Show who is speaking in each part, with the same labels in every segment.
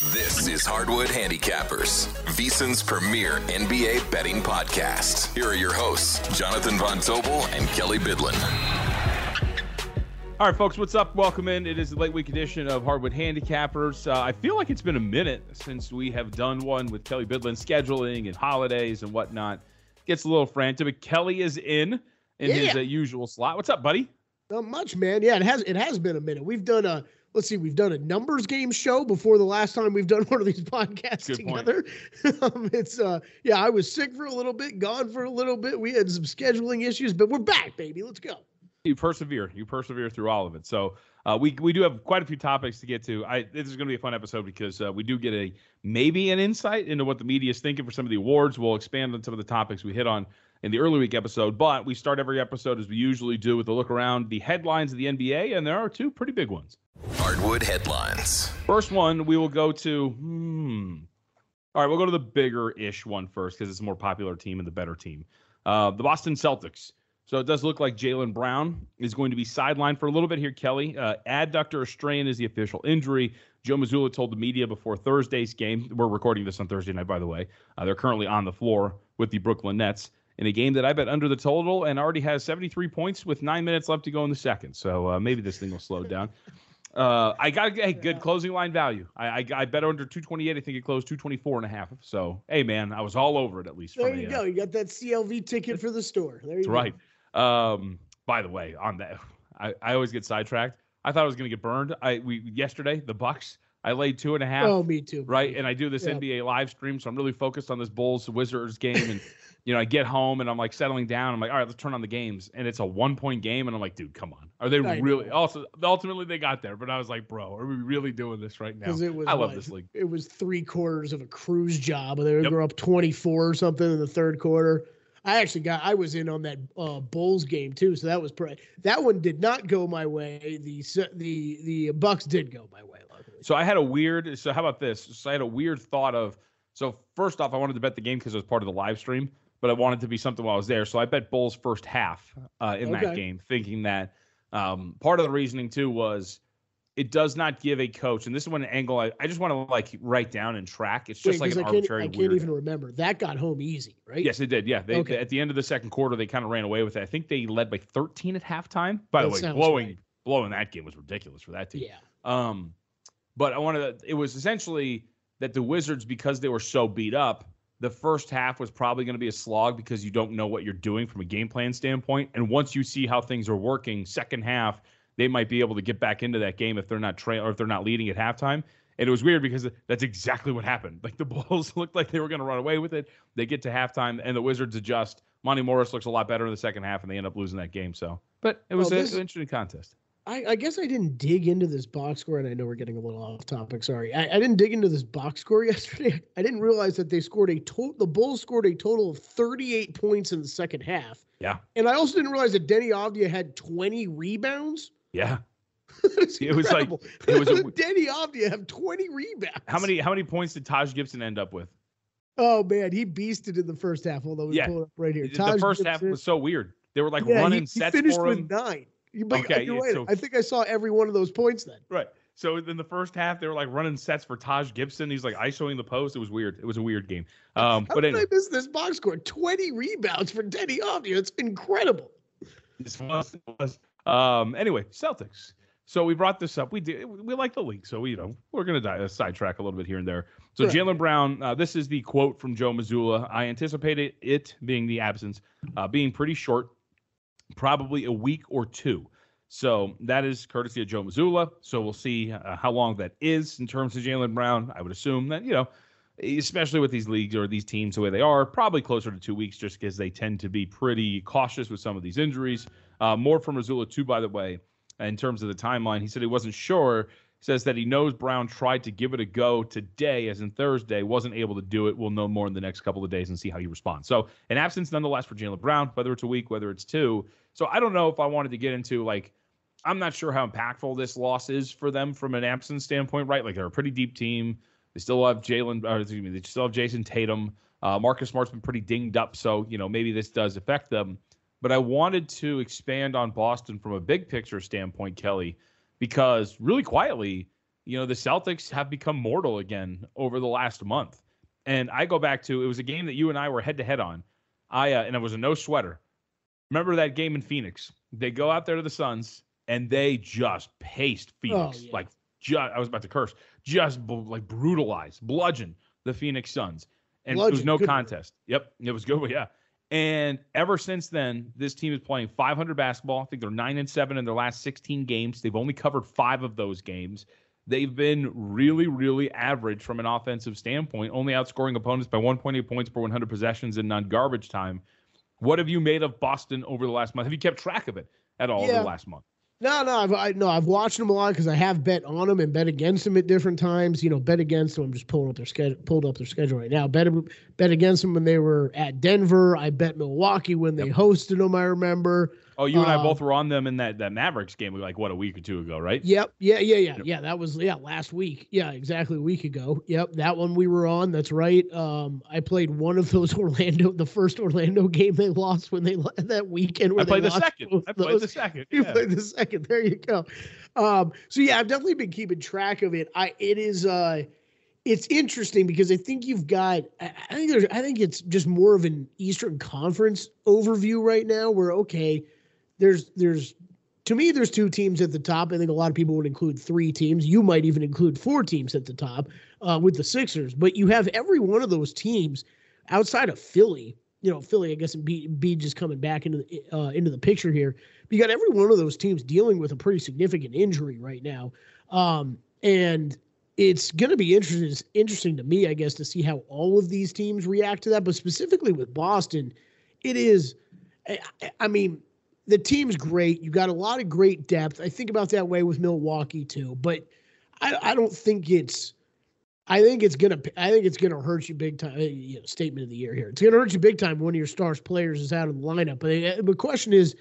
Speaker 1: This is Hardwood Handicappers, VSIN's premier NBA betting podcast. Here are your hosts, Jonathan Von Tobel and Kelly Bidlin.
Speaker 2: All right, folks, what's up? Welcome in. It is the late week edition of Hardwood Handicappers. Uh, I feel like it's been a minute since we have done one with Kelly Bidlin scheduling and holidays and whatnot. Gets a little frantic, but Kelly is in in
Speaker 3: Yeah.
Speaker 2: his uh, usual slot. What's up, buddy?
Speaker 3: Not much, man. Yeah, it has it has been a minute. We've done a let's see, we've done a numbers game show before the last time we've done one of these podcasts
Speaker 2: Good
Speaker 3: together. um, it's uh yeah, I was sick for a little bit, gone for a little bit. We had some scheduling issues, but we're back, baby. Let's go.
Speaker 2: You persevere. You persevere through all of it. So uh, we we do have quite a few topics to get to. I this is going to be a fun episode because uh, we do get a maybe an insight into what the media is thinking for some of the awards. We'll expand on some of the topics we hit on in the early week episode, but we start every episode as we usually do with a look around the headlines of the NBA, and there are two pretty big ones.
Speaker 1: Hardwood headlines.
Speaker 2: First one, we will go to. Hmm. All right, we'll go to the bigger ish one first because it's a more popular team and the better team. Uh, the Boston Celtics. So it does look like Jaylen Brown is going to be sidelined for a little bit here, Kelly. Uh, adductor strain is the official injury. Joe Mazzulla told the media before Thursday's game. We're recording this on Thursday night, by the way. Uh, they're currently on the floor with the Brooklyn Nets in a game that I bet under the total and already has 73 points with nine minutes left to go in the second. So uh, maybe this thing will slow down. Uh, I got a good closing line value. I, I I bet under 228. I think it closed 224 and a half. So hey man, I was all over it at least.
Speaker 3: There you
Speaker 2: a,
Speaker 3: go.
Speaker 2: uh,
Speaker 3: You got that CLV ticket for the store. There you
Speaker 2: That's
Speaker 3: go.
Speaker 2: right. Um, by the way, on that, I, I always get sidetracked. I thought I was gonna get burned. I we yesterday the Bucks. I laid two and a half.
Speaker 3: Oh, me too.
Speaker 2: right? And I do this
Speaker 3: Yeah.
Speaker 2: NBA live stream, so I'm really focused on this Bulls Wizards game. And you know, I get home and I'm like settling down. I'm like, all right, let's turn on the games. And it's a one point game, and I'm like, dude, come on, are they
Speaker 3: I
Speaker 2: really?
Speaker 3: know.
Speaker 2: Also, ultimately they got there, but I was like, bro, are we really doing this right now?
Speaker 3: Because it was
Speaker 2: I love
Speaker 3: what?
Speaker 2: this league.
Speaker 3: It was three quarters of a cruise job. They were
Speaker 2: Yep.
Speaker 3: up 24 or something in the third quarter. I actually got I was in on that uh, Bulls game too, so that was pretty. That one did not go my way. The the the Bucks did go my way. Luckily.
Speaker 2: So I had a weird. So how about this? So I had a weird thought of. So first off, I wanted to bet the game because it was part of the live stream, but I wanted to be something while I was there. So I bet Bulls first half uh, in that game, thinking that um, part of the reasoning too was it does not give a coach, and this is one angle I, I just want to like write down and track. It's just like an
Speaker 3: I can't,
Speaker 2: arbitrary
Speaker 3: I can't even remember. That got home easy, right?
Speaker 2: Yes, it did. Yeah, they,
Speaker 3: Okay.
Speaker 2: at the end of the second quarter, they kind of ran away with it. I think they led by 13 at halftime. By
Speaker 3: That
Speaker 2: the way, blowing
Speaker 3: right.
Speaker 2: blowing that game was ridiculous for that team.
Speaker 3: Yeah.
Speaker 2: Um, but I wanted to, it was essentially that the Wizards, because they were so beat up, the first half was probably going to be a slog because you don't know what you're doing from a game plan standpoint. And once you see how things are working, second half, they might be able to get back into that game if they're not trail or if they're not leading at halftime. And it was weird because that's exactly what happened. Like the Bulls looked like they were going to run away with it. They get to halftime and the Wizards adjust. Monte Morris looks a lot better in the second half, and they end up losing that game. So, but it was
Speaker 3: Well, this-
Speaker 2: an interesting contest.
Speaker 3: I, I guess I didn't dig into this box score, and I know we're getting a little off topic. Sorry, I, I didn't dig into this box score yesterday. I didn't realize that they scored a total. The Bulls scored a total of 38 points in the second half,
Speaker 2: Yeah,
Speaker 3: and I also didn't realize that Deni Avdija had 20 rebounds.
Speaker 2: yeah. It was like- it was a
Speaker 3: did Deni Avdija have 20 rebounds.
Speaker 2: How many how many points did Taj Gibson end up with?
Speaker 3: Oh man, he beasted in the first half. Although we
Speaker 2: Yeah.
Speaker 3: pull it up right here.
Speaker 2: the
Speaker 3: Taj
Speaker 2: first half was so weird. They were like
Speaker 3: yeah,
Speaker 2: running
Speaker 3: he,
Speaker 2: sets
Speaker 3: finished
Speaker 2: for
Speaker 3: with
Speaker 2: him.
Speaker 3: nine. You, but
Speaker 2: Okay,
Speaker 3: you're right.
Speaker 2: so-
Speaker 3: I think I saw every one of those points then.
Speaker 2: Right. So in the first half, they were like running sets for Taj Gibson. He's like isoing the post. It was weird. It was a weird game. Um,
Speaker 3: How
Speaker 2: but
Speaker 3: did
Speaker 2: anyway,
Speaker 3: I miss this box score? 20 rebounds for Deni Avdija. It's incredible.
Speaker 2: this was, it was. Um, anyway, Celtics. So we brought this up. We did. We like the league, so we, you know we're gonna die, uh, sidetrack a little bit here and there. So
Speaker 3: Right.
Speaker 2: Jaylen Brown, uh, this is the quote from Joe Mazzulla. I anticipated it being the absence, uh, being pretty short, probably a week or two. So that is courtesy of Joe Mazzulla. So we'll see uh, how long that is in terms of Jaylen Brown. I would assume that you know, especially with these leagues or these teams the way they are, probably closer to two weeks, just because they tend to be pretty cautious with some of these injuries. Uh, more from Mazzulla too, by the way, in terms of the timeline. He said he wasn't sure says that he knows Brown tried to give it a go today, as in Thursday, wasn't able to do it. We'll know more in the next couple of days and see how he responds. So, an absence nonetheless for Jaylen Brown, whether it's a week, whether it's two. So, I don't know if I wanted to get into like, I'm not sure how impactful this loss is for them from an absence standpoint, right? Like, they're a pretty deep team. They still have Jaylen, or excuse me, they still have Jayson Tatum. Uh, Marcus Smart's been pretty dinged up. So, you know, maybe this does affect them. But I wanted to expand on Boston from a big picture standpoint, Kelly, because really quietly, you know, the Celtics have become mortal again over the last month. And I go back to it was a game that you and I were head to head on. I uh, and it was a no sweater. Remember that game in Phoenix? They go out there to the Suns and they just paced Phoenix
Speaker 3: yeah.
Speaker 2: like just I was about to curse, just bl- like brutalize, bludgeon the Phoenix Suns, and it was no
Speaker 3: word.
Speaker 2: contest. Yep, it was good. Yeah, and ever since then, this team is playing 500 basketball. I think they're nine and seven in their last 16 games. They've only covered five of those games. They've been really, really average from an offensive standpoint, only outscoring opponents by 1.8 points per 100 possessions in non-garbage time. What have you made of Boston over the last month? Have you kept track of it at all over the last month?
Speaker 3: No, no, I've I, no, I've watched them a lot because I have bet on them and bet against them at different times. You know, bet against them. I'm just pulling up their schedule, pulled up their schedule right now. Bet bet against them when they were at Denver. I bet Milwaukee when they hosted them. I remember.
Speaker 2: Oh, you and I both were on them in that, that Mavericks game like what a week or two ago, right?
Speaker 3: Yep. Yeah. Yeah. Yeah. Yeah. That was yeah last week. Yeah, exactly a week ago. Yep. That one we were on. That's right. Um, I played one of those Orlando, the first Orlando game they lost when they that weekend. Where
Speaker 2: I played
Speaker 3: they
Speaker 2: the second. I played
Speaker 3: those.
Speaker 2: the second.
Speaker 3: You played the second. There you go. Um, so yeah, I've definitely been keeping track of it. I it is uh it's interesting because I think you've got I think there's I think it's just more of an Eastern Conference overview right now where okay, there's there's to me there's two teams at the top. I think a lot of people would include three teams. You might even include four teams at the top uh, with the Sixers, but you have every one of those teams outside of Philly. You know, Philly, I guess, and B, B just coming back into the, uh, into the picture here. But you got every one of those teams dealing with a pretty significant injury right now, um, and it's going to be interesting interesting to me, I guess, to see how all of these teams react to that. But specifically with Boston, it is. I, I- I mean, the team's great. You got a lot of great depth. I think about that way with Milwaukee too, but I, I don't think it's. I think it's gonna. I think it's gonna hurt you big time. You know, statement of the year here. It's gonna hurt you big time. when One of your stars players is out of the lineup. But uh, the question is,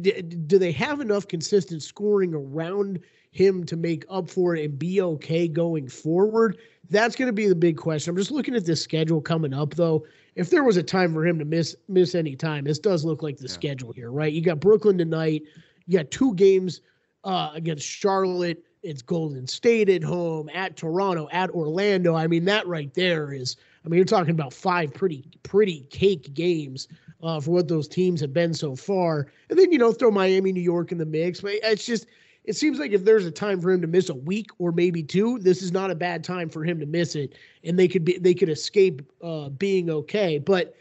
Speaker 3: do they have enough consistent scoring around him to make up for it and be okay going forward? That's going to be the big question. I'm just looking at this schedule coming up, though. If there was a time for him to miss miss any time, this does look like the schedule here, right? You got Brooklyn tonight. You got two games uh, against Charlotte. It's Golden State at home, at Toronto, at Orlando. I mean, that right there is. I mean, you're talking about five pretty pretty cake games uh, for what those teams have been so far. And then you know throw Miami, New York in the mix. But it's just it seems like if there's a time for him to miss a week or maybe two, this is not a bad time for him to miss it, and they could be they could escape uh, being okay. But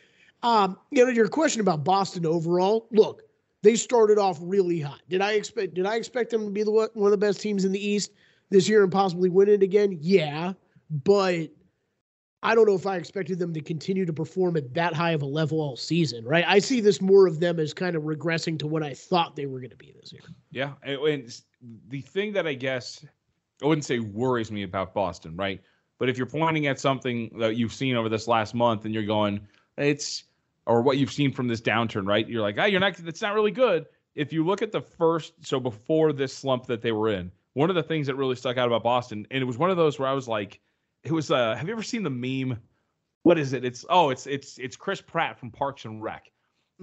Speaker 3: um, you know, your question about Boston overall, look, they started off really hot. Did I expect did I expect them to be the one one of the best teams in the East this year and possibly win it again? Yeah, but I don't know if I expected them to continue to perform at that high of a level all season, right? I see this more of them as kind of regressing to what I thought they were going to be this year.
Speaker 2: Yeah, and, the thing that I guess I wouldn't say worries me about Boston, right? But if you're pointing at something that you've seen over this last month and you're going, it's or what you've seen from this downturn, right? You're like, ah, you're not. It's not really good. If you look at the first, so before this slump that they were in, one of the things that really stuck out about Boston, and it was one of those where I was like, it was. uh Have you ever seen the meme? What is it? It's oh, it's it's it's Chris Pratt from Parks and Rec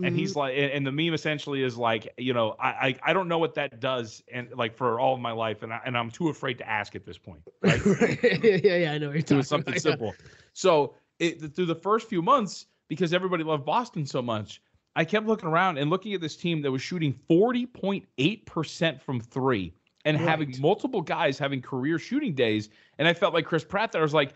Speaker 2: and he's like and, and the meme essentially is like you know I, I i don't know what that does and like for all of my life and, I, and i'm too afraid to ask at this point right
Speaker 3: yeah, yeah, yeah, I know you're
Speaker 2: do something
Speaker 3: about.
Speaker 2: simple so it, through the first few months because everybody loved boston so much i kept looking around and looking at this team that was shooting 40.8% from three and having multiple guys having career shooting days and i felt like chris pratt there I was like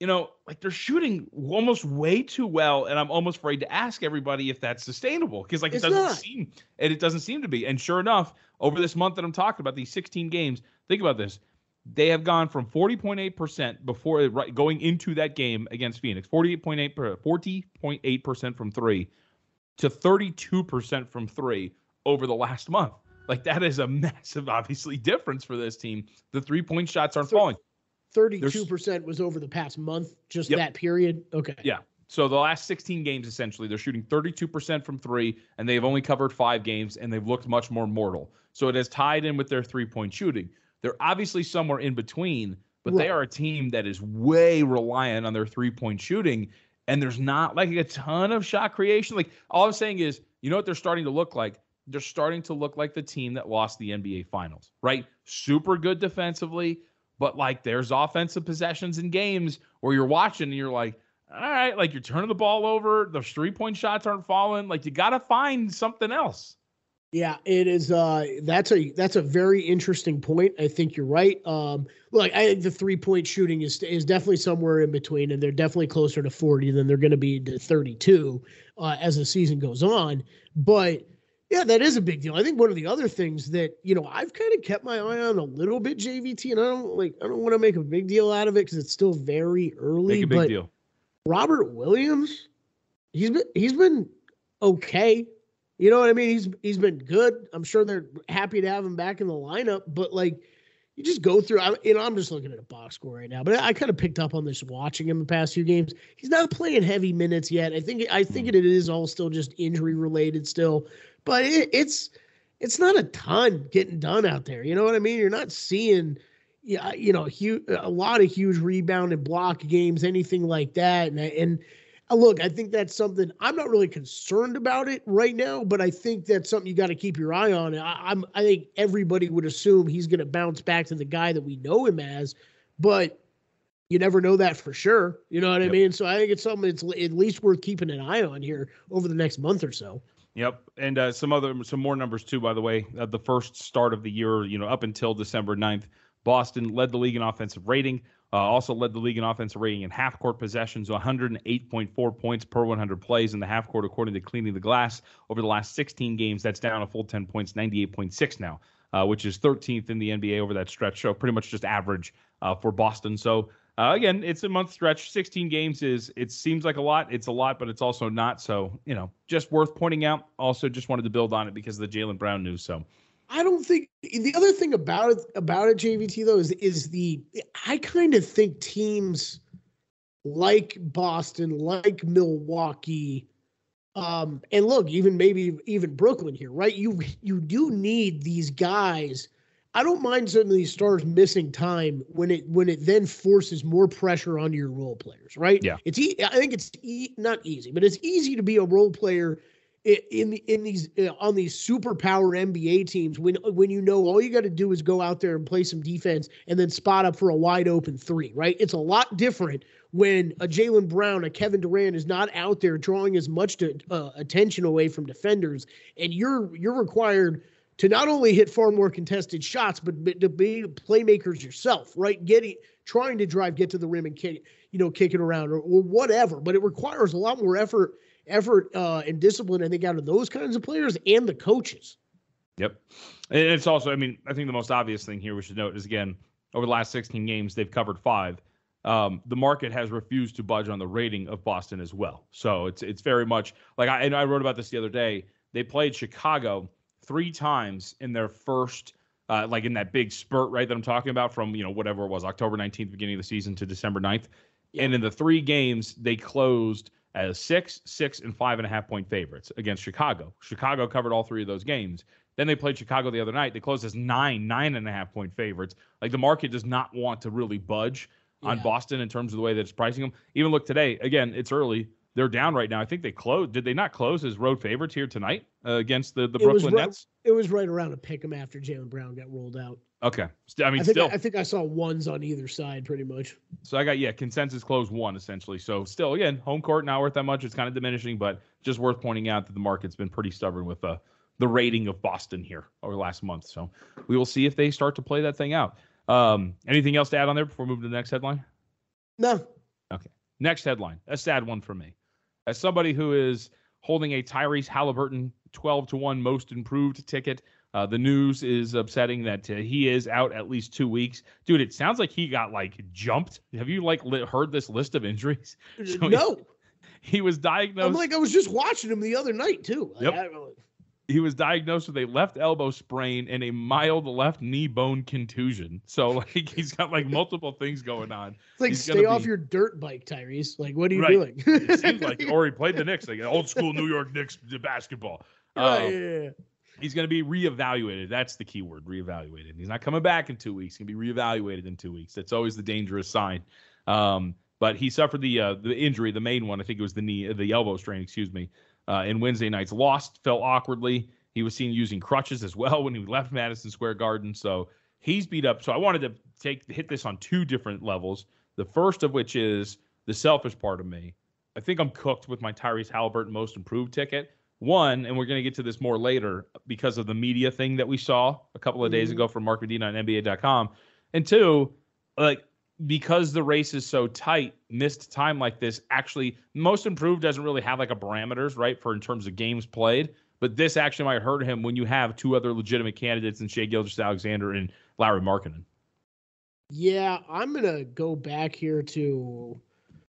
Speaker 2: you know, like they're shooting almost way too well, and I'm almost afraid to ask everybody if that's sustainable because like
Speaker 3: It's
Speaker 2: it doesn't
Speaker 3: not.
Speaker 2: seem and it doesn't seem to be. And sure enough, over this month that I'm talking about, these 16 games, think about this. They have gone from 40.8% before right, going into that game against Phoenix, 48.8 per- 40.8% from three to 32% from three over the last month. Like that is a massive, obviously, difference for this team. The three point shots aren't falling.
Speaker 3: Thirty-two percent was over the past month, just
Speaker 2: Yep.
Speaker 3: that period. Okay.
Speaker 2: Yeah. So the last 16 games, essentially, they're shooting 32% from three, and they've only covered five games, and they've looked much more mortal. So it has tied in with their three point shooting. They're obviously somewhere in between, but they are a team that is way reliant on their three point shooting, and there's not like a ton of shot creation. Like all I'm saying is, you know what they're starting to look like? They're starting to look like the team that lost the NBA Finals, right? Super good defensively, but like there's offensive possessions in games where you're watching and you're like, all right, like you're turning the ball over, the three point shots aren't falling. Like you got to find something else.
Speaker 3: Yeah, it is. Uh, that's a that's a very interesting point. I think you're right. Um, look, I think the three point shooting is is definitely somewhere in between, and they're definitely closer to 40 than they're going to be to 32 uh, as the season goes on. But yeah, that is a big deal. I think one of the other things that you know I've kind of kept my eye on a little bit, JVT, and I don't like I don't want to make a big deal out of it because it's still very early.
Speaker 2: Make a big
Speaker 3: but
Speaker 2: deal.
Speaker 3: Robert Williams, he's been he's been okay. You know what I mean? He's he's been good. I'm sure they're happy to have him back in the lineup, but like you just go through. I, you know, I'm just looking at a box score right now, but I, kind of picked up on this watching him the past few games. He's not playing heavy minutes yet. I think I think hmm. it is all still just injury related still, but it, it's it's not a ton getting done out there. You know what I mean? You're not seeing yeah, you know, huge, a lot of huge rebound and block games, anything like that. And and look, I think that's something I'm not really concerned about it right now, but I think that's something you got to keep your eye on. I, I'm I think everybody would assume he's going to bounce back to the guy that we know him as, but you never know that for sure. You know what I mean? So I think it's something that's at least worth keeping an eye on here over the next month or so.
Speaker 2: Yep, and uh, some other some more numbers too. By the way, uh, the first start of the year, you know, up until December 9th, Boston led the league in offensive rating. Uh, also led the league in offensive rating in half court possessions, 108.4 points per 100 plays in the half court, according to Cleaning the Glass. Over the last 16 games, that's down a full 10 points, 98.6 now, uh, which is 13th in the NBA over that stretch. So pretty much just average uh, for Boston. So uh, again, it's a month stretch. 16 games is it seems like a lot. It's a lot, but it's also not. So you know, just worth pointing out. Also, just wanted to build on it because of the Jaylen Brown news. So
Speaker 3: I don't think the other thing about it about it, JVT though, is is the I kind of think teams like Boston, like Milwaukee, um, and look, even maybe even Brooklyn here, right? You you do need these guys. I don't mind some of these stars missing time when it when it then forces more pressure on your role players, right?
Speaker 2: Yeah.
Speaker 3: it's e- I think it's e- not easy, but it's easy to be a role player in the in these uh, on these superpower NBA teams when when you know all you got to do is go out there and play some defense and then spot up for a wide open three, right? It's a lot different when a Jaylen Brown, a Kevin Durant is not out there drawing as much to, uh, attention away from defenders, and you're you're required to not only hit far more contested shots, but, but to be playmakers yourself, right? Getting trying to drive, get to the rim and kick, you know, kick it around or, or whatever. But it requires a lot more effort, effort uh, and discipline, I think, out of those kinds of players and the coaches.
Speaker 2: Yep. And it's also, I mean, I think the most obvious thing here we should note is again, over the last 16 games, they've covered five. Um, the market has refused to budge on the rating of Boston as well. So it's it's very much like I and I wrote about this the other day. They played Chicago three times in their first uh, like in that big spurt, right? That I'm talking about from you know whatever it was, October 19th, beginning of the season to December 9th. And in the three games, they closed as six, six, and five and a half point favorites against Chicago. Chicago covered all three of those games. Then they played Chicago the other night. They closed as nine, nine and a half point favorites. Like the market does not want to really budge on
Speaker 3: Yeah.
Speaker 2: Boston in terms of the way that it's pricing them. Even look today, again, it's early. They're down right now. I think they closed. Did they not close as road favorites here tonight uh, against the, the
Speaker 3: It
Speaker 2: Brooklyn
Speaker 3: right-
Speaker 2: Nets?
Speaker 3: It was right around a pick 'em after Jaylen Brown got rolled out.
Speaker 2: Okay. I mean,
Speaker 3: I think
Speaker 2: still.
Speaker 3: I, think I saw ones on either side, pretty much.
Speaker 2: So I got yeah, consensus close one essentially. So still again, home court not worth that much. It's kind of diminishing, but just worth pointing out that the market's been pretty stubborn with the the rating of Boston here over the last month. So we will see if they start to play that thing out. Um, anything else to add on there before moving to the next headline?
Speaker 3: No,
Speaker 2: Okay. Next headline, a sad one for me. As somebody who is holding a Tyrese Halliburton 12 to 1 most improved ticket, uh, the news is upsetting that uh, he is out at least two weeks. Dude, it sounds like he got like jumped. Have you like li- heard this list of injuries?
Speaker 3: So no.
Speaker 2: He, he, was diagnosed.
Speaker 3: I'm like, I was just watching him the other night too.
Speaker 2: Yep. I, he was diagnosed with a left elbow sprain and a mild left knee bone contusion. So like he's got like multiple things going on.
Speaker 3: It's like
Speaker 2: he's
Speaker 3: stay off be... your dirt bike, Tyrese. Like what are you right. doing?
Speaker 2: it seems like or he played the Knicks, like an old school New York Knicks basketball.
Speaker 3: Um, yeah, yeah.
Speaker 2: He's going to be reevaluated. That's the key word, reevaluated. He's not coming back in two weeks. He's going to be reevaluated in two weeks. That's always the dangerous sign. Um, but he suffered the uh, the injury, the main one. I think it was the knee, the elbow strain. Excuse me. Uh, in Wednesday night's lost, fell awkwardly. He was seen using crutches as well when he left Madison Square Garden. So he's beat up. So I wanted to take hit this on two different levels. The first of which is the selfish part of me. I think I'm cooked with my Tyrese Halliburton most improved ticket. One, and we're going to get to this more later because of the media thing that we saw a couple of days mm-hmm. ago from Mark Medina on NBA.com. And two, like because the race is so tight, missed time like this actually most improved doesn't really have like a parameters, right? For in terms of games played. But this actually might hurt him when you have two other legitimate candidates in Shai Gilgeous-Alexander and Lauri Markkanen.
Speaker 3: Yeah, I'm gonna go back here to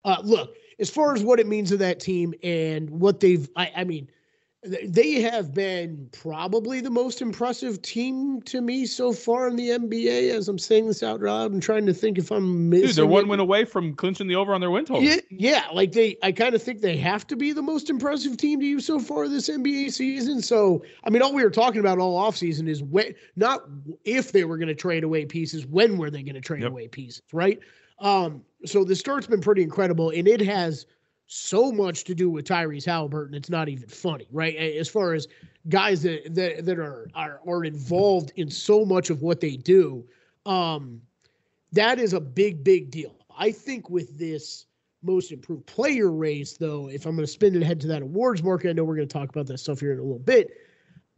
Speaker 3: uh, look as far as what it means to that team and what they've. I, I mean, they have been probably the most impressive team to me so far in the NBA. As I'm saying this out loud, I'm trying to think if I'm missing.
Speaker 2: Dude, they're one
Speaker 3: it.
Speaker 2: win away from clinching the over on their win total.
Speaker 3: Yeah, yeah. Like they, I kind of think they have to be the most impressive team to you so far this NBA season. So, I mean, all we were talking about all offseason is when, not if they were going to trade away pieces, when were they going to trade yep. away pieces, right? Um, so the start's been pretty incredible, and it has so much to do with Tyrese Halliburton. It's not even funny, right? As far as guys that that, that are, are are involved in so much of what they do, um, that is a big, big deal. I think with this most improved player race, though, if I'm going to spin it ahead to that awards market, I know we're going to talk about that stuff here in a little bit.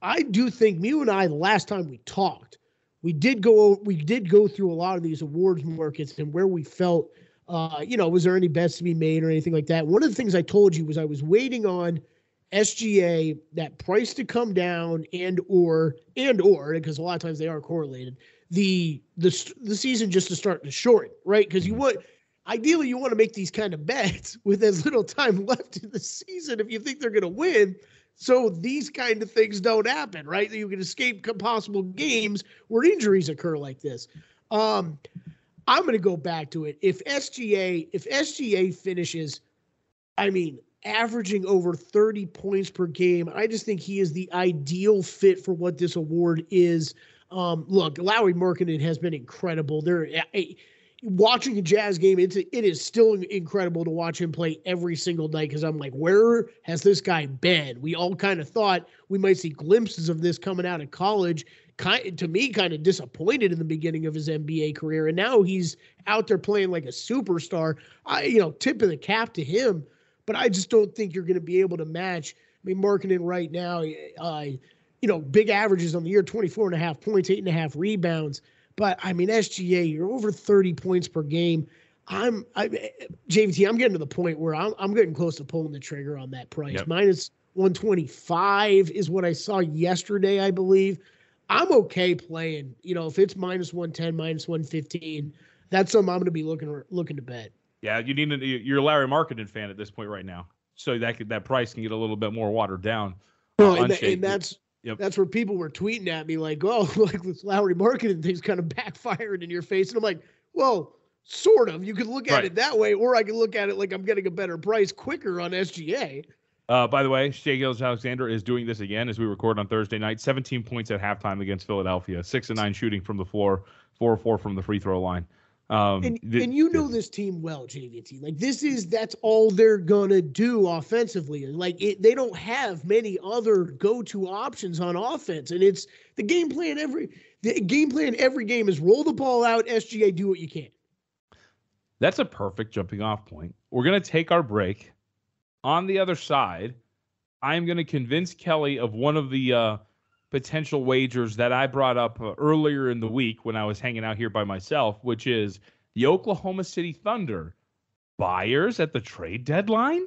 Speaker 3: I do think you and I, the last time we talked, we did go we did go through a lot of these awards markets and where we felt – uh, you know, was there any bets to be made or anything like that? One of the things I told you was I was waiting on SGA that price to come down and or and or because a lot of times they are correlated the the the season just to start to shorten right because you mm-hmm. want ideally you want to make these kind of bets with as little time left in the season if you think they're going to win so these kind of things don't happen right you can escape possible games where injuries occur like this um I'm going to go back to it. If SGA, if SGA finishes, I mean, averaging over 30 points per game, I just think he is the ideal fit for what this award is. Um, look, Lauri Markkanen has been incredible. There, watching a Jazz game, it's it is still incredible to watch him play every single night because I'm like, where has this guy been? We all kind of thought we might see glimpses of this coming out of college kind to me kind of disappointed in the beginning of his NBA career, and now he's out there playing like a superstar. I, you know, tip of the cap to him, but I just don't think you're going to be able to match. I mean, Markkanen right now, uh, you know, big averages on the year, 24 and a half points, eight and a half rebounds. But I mean, SGA, you're over 30 points per game. I'm, I, JVT, I'm getting to the point where I'm, I'm getting close to pulling the trigger on that price. Yep. Minus 125 is what I saw yesterday, I believe. I'm okay playing. You know, if it's minus 110, minus 115, that's something I'm going to be looking looking to bet.
Speaker 2: Yeah, you need to, you're a Lauri Markkanen fan at this point right now, so that could, that price can get a little bit more watered down.
Speaker 3: No, uh, and, and, that's yep. that's where people were tweeting at me like, "Oh, like this Lauri Markkanen thing's kind of backfired in your face," and I'm like, "Well." Sort of. You could look at right. it that way, or I could look at it like I'm getting a better price quicker on SGA.
Speaker 2: Uh, by the way, Shai Gilgeous-Alexander is doing this again as we record on Thursday night. 17 points at halftime against Philadelphia, six and nine shooting from the floor, four or four from the free throw line.
Speaker 3: Um, and, th- and you know this team well, JVT. Like this is that's all they're gonna do offensively. Like it, they don't have many other go-to options on offense, and it's the game plan. Every the game plan every game is roll the ball out. SGA, do what you can.
Speaker 2: That's a perfect jumping off point. We're gonna take our break on the other side, I'm going to convince Kelly of one of the uh, potential wagers that I brought up uh, earlier in the week when I was hanging out here by myself, which is the Oklahoma City Thunder buyers at the trade deadline?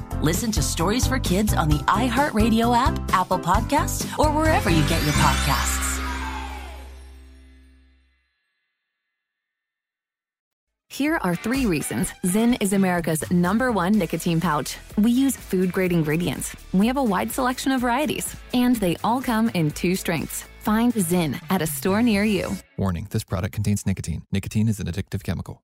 Speaker 4: Listen to Stories for Kids on the iHeartRadio app, Apple Podcasts, or wherever you get your podcasts.
Speaker 5: Here are three reasons Zyn is America's number one nicotine pouch. We use food grade ingredients. We have a wide selection of varieties, and they all come in two strengths. Find Zyn at a store near you.
Speaker 6: Warning this product contains nicotine. Nicotine is an addictive chemical.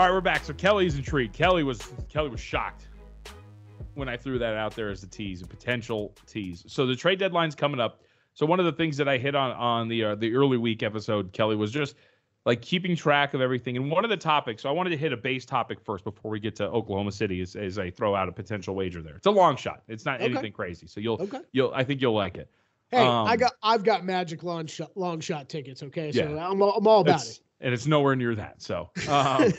Speaker 2: All right, we're back. So Kelly's intrigued. Kelly was Kelly was shocked when I threw that out there as a tease, a potential tease. So the trade deadline's coming up. So one of the things that I hit on on the uh, the early week episode, Kelly, was just like keeping track of everything. And one of the topics, so I wanted to hit a base topic first before we get to Oklahoma City, as, as I throw out a potential wager there. It's a long shot. It's not
Speaker 3: Okay.
Speaker 2: anything crazy. So you'll
Speaker 3: Okay.
Speaker 2: you'll I think you'll like it.
Speaker 3: Hey,
Speaker 2: Um,
Speaker 3: I got I've got magic long shot long shot tickets. Okay, so
Speaker 2: Yeah.
Speaker 3: I'm, all- I'm all about
Speaker 2: It's-
Speaker 3: it.
Speaker 2: And it's nowhere near that. So, um,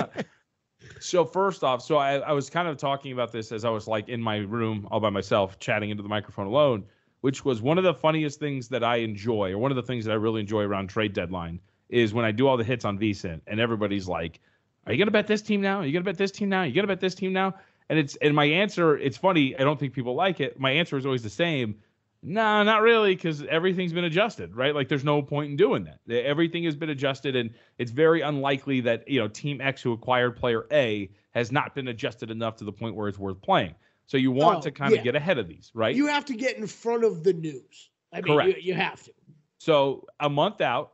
Speaker 2: so first off, so I, I was kind of talking about this as I was like in my room all by myself, chatting into the microphone alone, which was one of the funniest things that I enjoy, or one of the things that I really enjoy around trade deadline, is when I do all the hits on VSIN and everybody's like, "Are you gonna bet this team now? Are you gonna bet this team now? Are you gonna bet this team now?" And it's and my answer, it's funny. I don't think people like it. My answer is always the same. No, not really, because everything's been adjusted, right? Like there's no point in doing that. Everything has been adjusted, and it's very unlikely that you know Team X who acquired player A has not been adjusted enough to the point where it's worth playing. So you want
Speaker 3: Oh,
Speaker 2: to kind of
Speaker 3: yeah.
Speaker 2: get ahead of these, right?
Speaker 3: You have to get in front of the news. I mean, you,
Speaker 2: Correct.
Speaker 3: you have to.
Speaker 2: So a month out,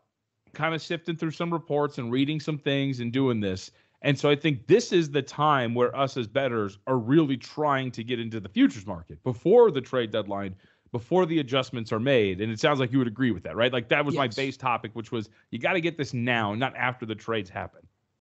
Speaker 2: kind of sifting through some reports and reading some things and doing this. And so I think this is the time where us as bettors are really trying to get into the futures market before the trade deadline, before the adjustments are made. And it sounds like you would agree with that, right? Like that was my base topic, which was you got to get this now, not after the trades happen.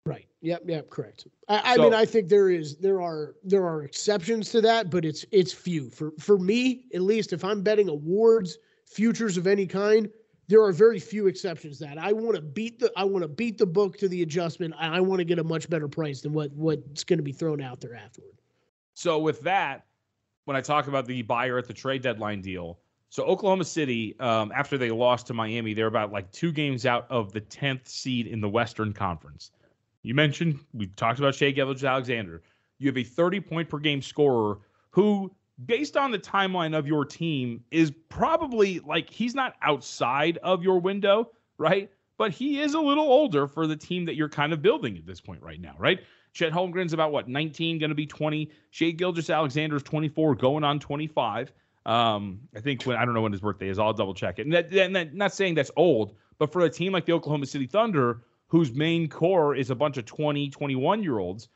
Speaker 3: Right. Yep. Yep. Correct. I, I
Speaker 2: So-
Speaker 3: mean, I think there is there are there are exceptions to that, but it's it's few. For for me, at least, if I'm betting awards, futures of any kind, there are very few exceptions. That I want to beat the I want to beat the book to the adjustment, and I want to get a much better price than what what's going to be thrown out there afterward.
Speaker 2: So with that, when I talk about the buyer at the trade deadline deal, so Oklahoma City, um, after they lost to Miami, they're about like two games out of the tenth seed in the Western Conference. You mentioned we talked about Shai Gilgeous-Alexander. You have a 30 point per game scorer who, based on the timeline of your team, is probably like he's not outside of your window, right? But he is a little older for the team that you're kind of building at this point right now, right? Chet Holmgren's about what 19, going to be 20. Shai Gilgeous-Alexander's 24, going on 25. Um, I think when I don't know when his birthday is, I'll double check it. And that, and that, not saying that's old, but for a team like the Oklahoma City Thunder, whose main core is a bunch of 20, 21 year olds,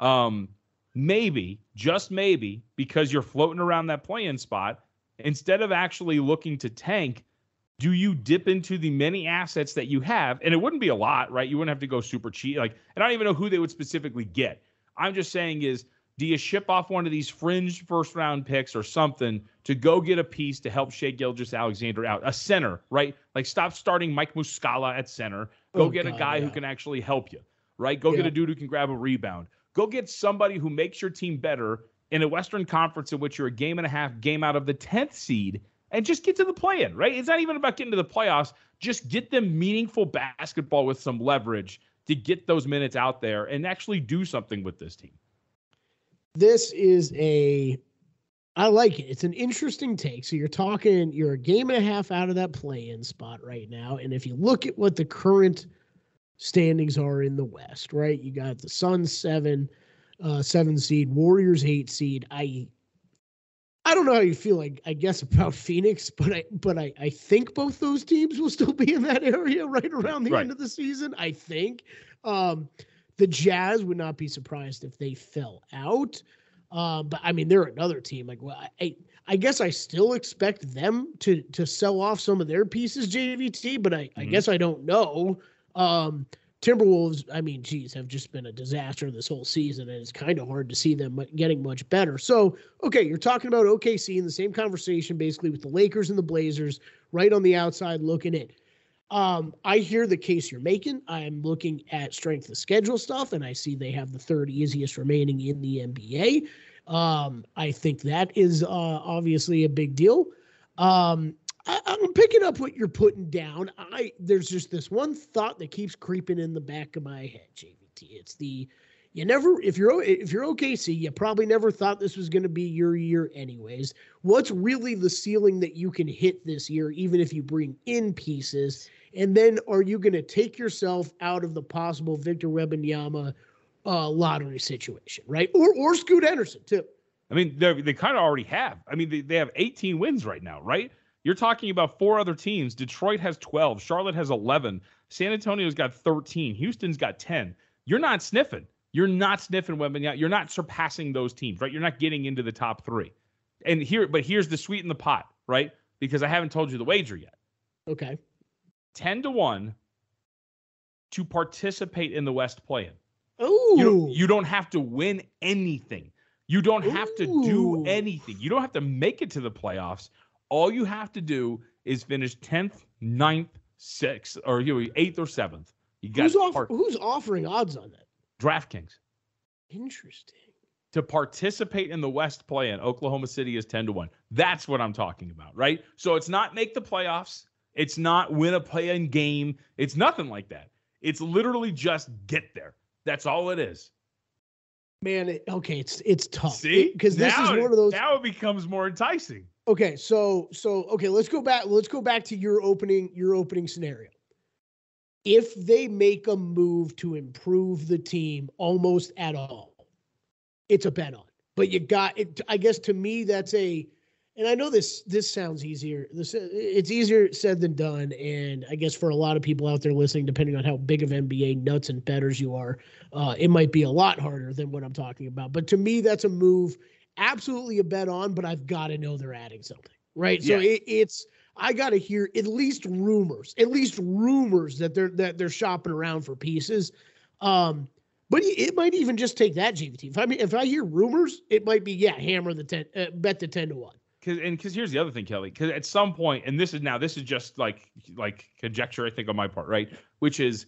Speaker 2: um, maybe, just maybe, because you're floating around that playing spot, instead of actually looking to tank, do you dip into the many assets that you have? And it wouldn't be a lot, right? You wouldn't have to go super cheap. Like, and I don't even know who they would specifically get. I'm just saying is do you ship off one of these fringe first round picks or something to go get a piece to help Shai Gilgeous-Alexander out? A center, right? Like stop starting Mike Muscala at center. Go
Speaker 3: Oh,
Speaker 2: get a
Speaker 3: God,
Speaker 2: guy who can actually help you, right? Go get a dude who can grab a rebound. Go get somebody who makes your team better in a Western Conference in which you're a game and a half game out of the 10th seed and just get to the play in, right? It's not even about getting to the playoffs. Just get them meaningful basketball with some leverage to get those minutes out there and actually do something with this team.
Speaker 3: this is a I like it. It's an interesting take. So you're talking you're a game and a half out of that play-in spot right now. And if you look at what the current standings are in the West, right? You got the Suns seven, uh, seven seed, Warriors eight seed. I I don't know how you feel like I guess about Phoenix, but I but I, I think both those teams will still be in that area right around the
Speaker 2: Right.
Speaker 3: end of the season. I think. Um the Jazz would not be surprised if they fell out. Uh, but I mean, they're another team. Like, well, I, I, I guess I still expect them to to sell off some of their pieces, JVT. But I, I
Speaker 2: Mhm.
Speaker 3: guess I don't know. Um, Timberwolves, I mean, geez, have just been a disaster this whole season, and it's kind of hard to see them getting much better. So, okay, you're talking about OKC in the same conversation, basically with the Lakers and the Blazers, right on the outside looking in. Um, I hear the case you're making. I'm looking at strength of schedule stuff, and I see they have the third easiest remaining in the NBA. Um, I think that is uh, obviously a big deal. Um, I'm picking up what you're putting down. I there's just this one thought that keeps creeping in the back of my head, JVT. It's the you never if you're if you're OKC, you probably never thought this was going to be your year anyways. What's really the ceiling that you can hit this year, even if you bring in pieces? And then are you going to take yourself out of the possible Victor Wembanyama uh, lottery situation, right? Or or Scoot Henderson too.
Speaker 2: I mean, they they kind of already have. I mean, they, they have 18 wins right now, right? You're talking about four other teams. Detroit has 12. Charlotte has 11. San Antonio's got 13. Houston's got 10. You're not sniffing. You're not sniffing Wembanyama. You're not surpassing those teams, right? You're not getting into the top three. And here, but here's the sweet in the pot, right? Because I haven't told you the wager yet.
Speaker 3: Okay.
Speaker 2: 10 to 1 to participate in the West play-in.
Speaker 3: Oh,
Speaker 2: You don't, you don't have to win anything. You don't have to do anything. You don't have to make it to the playoffs. All you have to do is finish 10th, 9th, 6th, or you know, 8th or 7th. You got
Speaker 3: who's, off, who's offering odds on that?
Speaker 2: DraftKings.
Speaker 3: Interesting.
Speaker 2: To participate in the West play in, Oklahoma City is 10 to 1. That's what I'm talking about, right? So it's not make the playoffs. It's not win a play in game. It's nothing like that. It's literally just get there. That's all it is.
Speaker 3: Man, okay, it's it's tough.
Speaker 2: See?
Speaker 3: because this is one of those.
Speaker 2: Now it becomes more enticing.
Speaker 3: Okay, so so okay, let's go back. Let's go back to your opening your opening scenario. If they make a move to improve the team almost at all, it's a bet on. But you got it. I guess to me that's a, and I know this this sounds easier. This it's easier said than done. And I guess for a lot of people out there listening, depending on how big of NBA nuts and bettors you are, uh, it might be a lot harder than what I'm talking about. But to me, that's a move absolutely a bet on, but I've got to know they're adding something, right? So
Speaker 2: Yeah.
Speaker 3: it, it's I got to hear at least rumors, at least rumors that they're that they're shopping around for pieces. Um, but it it might even just take that JVT. If I mean, if I hear rumors, it might be yeah, hammer the ten, uh, bet the ten to one.
Speaker 2: Cause and because here's the other thing, Kelly. Because at some point, and this is now this is just like like conjecture, I think on my part, right? Which is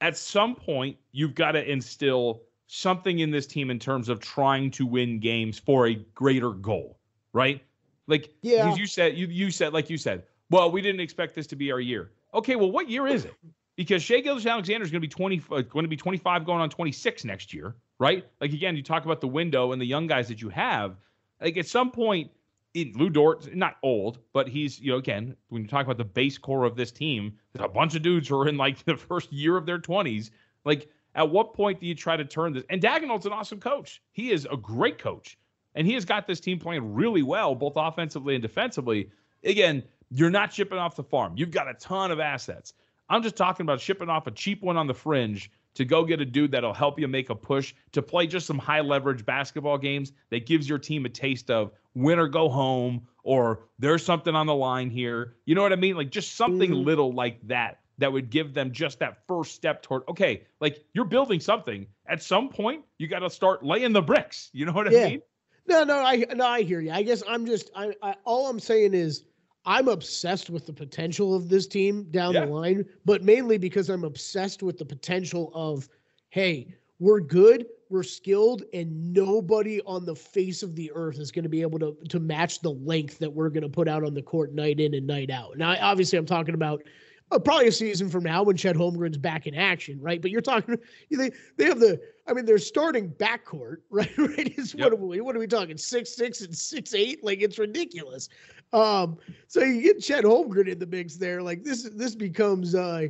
Speaker 2: at some point you've got to instill something in this team in terms of trying to win games for a greater goal, right? Like
Speaker 3: Yeah.
Speaker 2: because you said you you said like you said, well, we didn't expect this to be our year. Okay, well, what year is it? Because Shai Gilgeous-Alexander is going to be 20, uh, going to be 25 going on 26 next year, right? Like again, you talk about the window and the young guys that you have. Like at some point, in Lu Dort, not old, but he's, you know, again, when you talk about the base core of this team, there's a bunch of dudes who are in like the first year of their 20s. Like, at what point do you try to turn this? And Daigneault's an awesome coach. He is a great coach. And he has got this team playing really well, both offensively and defensively. Again, you're not shipping off the farm. You've got a ton of assets. I'm just talking about shipping off a cheap one on the fringe to go get a dude that'll help you make a push to play just some high leverage basketball games that gives your team a taste of win or go home or there's something on the line here. You know what I mean? Like just something
Speaker 3: Mhm.
Speaker 2: little like that that would give them just that first step toward okay, like you're building something. At some point, you got to start laying the bricks. You know what I
Speaker 3: Yeah.
Speaker 2: mean?
Speaker 3: No, no, I no, I hear you. I guess I'm just I, I all I'm saying is I'm obsessed with the potential of this team down
Speaker 2: Yeah.
Speaker 3: the line, but mainly because I'm obsessed with the potential of hey, we're good, we're skilled, and nobody on the face of the earth is going to be able to to match the length that we're going to put out on the court night in and night out. Now, obviously, I'm talking about uh, probably a season from now when Chet Holmgren's back in action, right? But you're talking they they have the I mean they're starting backcourt, right? right? It's what, are we, what are we talking? Six six and six eight? Like it's ridiculous. Um, so you get Chet Holmgren in the mix there, like this this becomes uh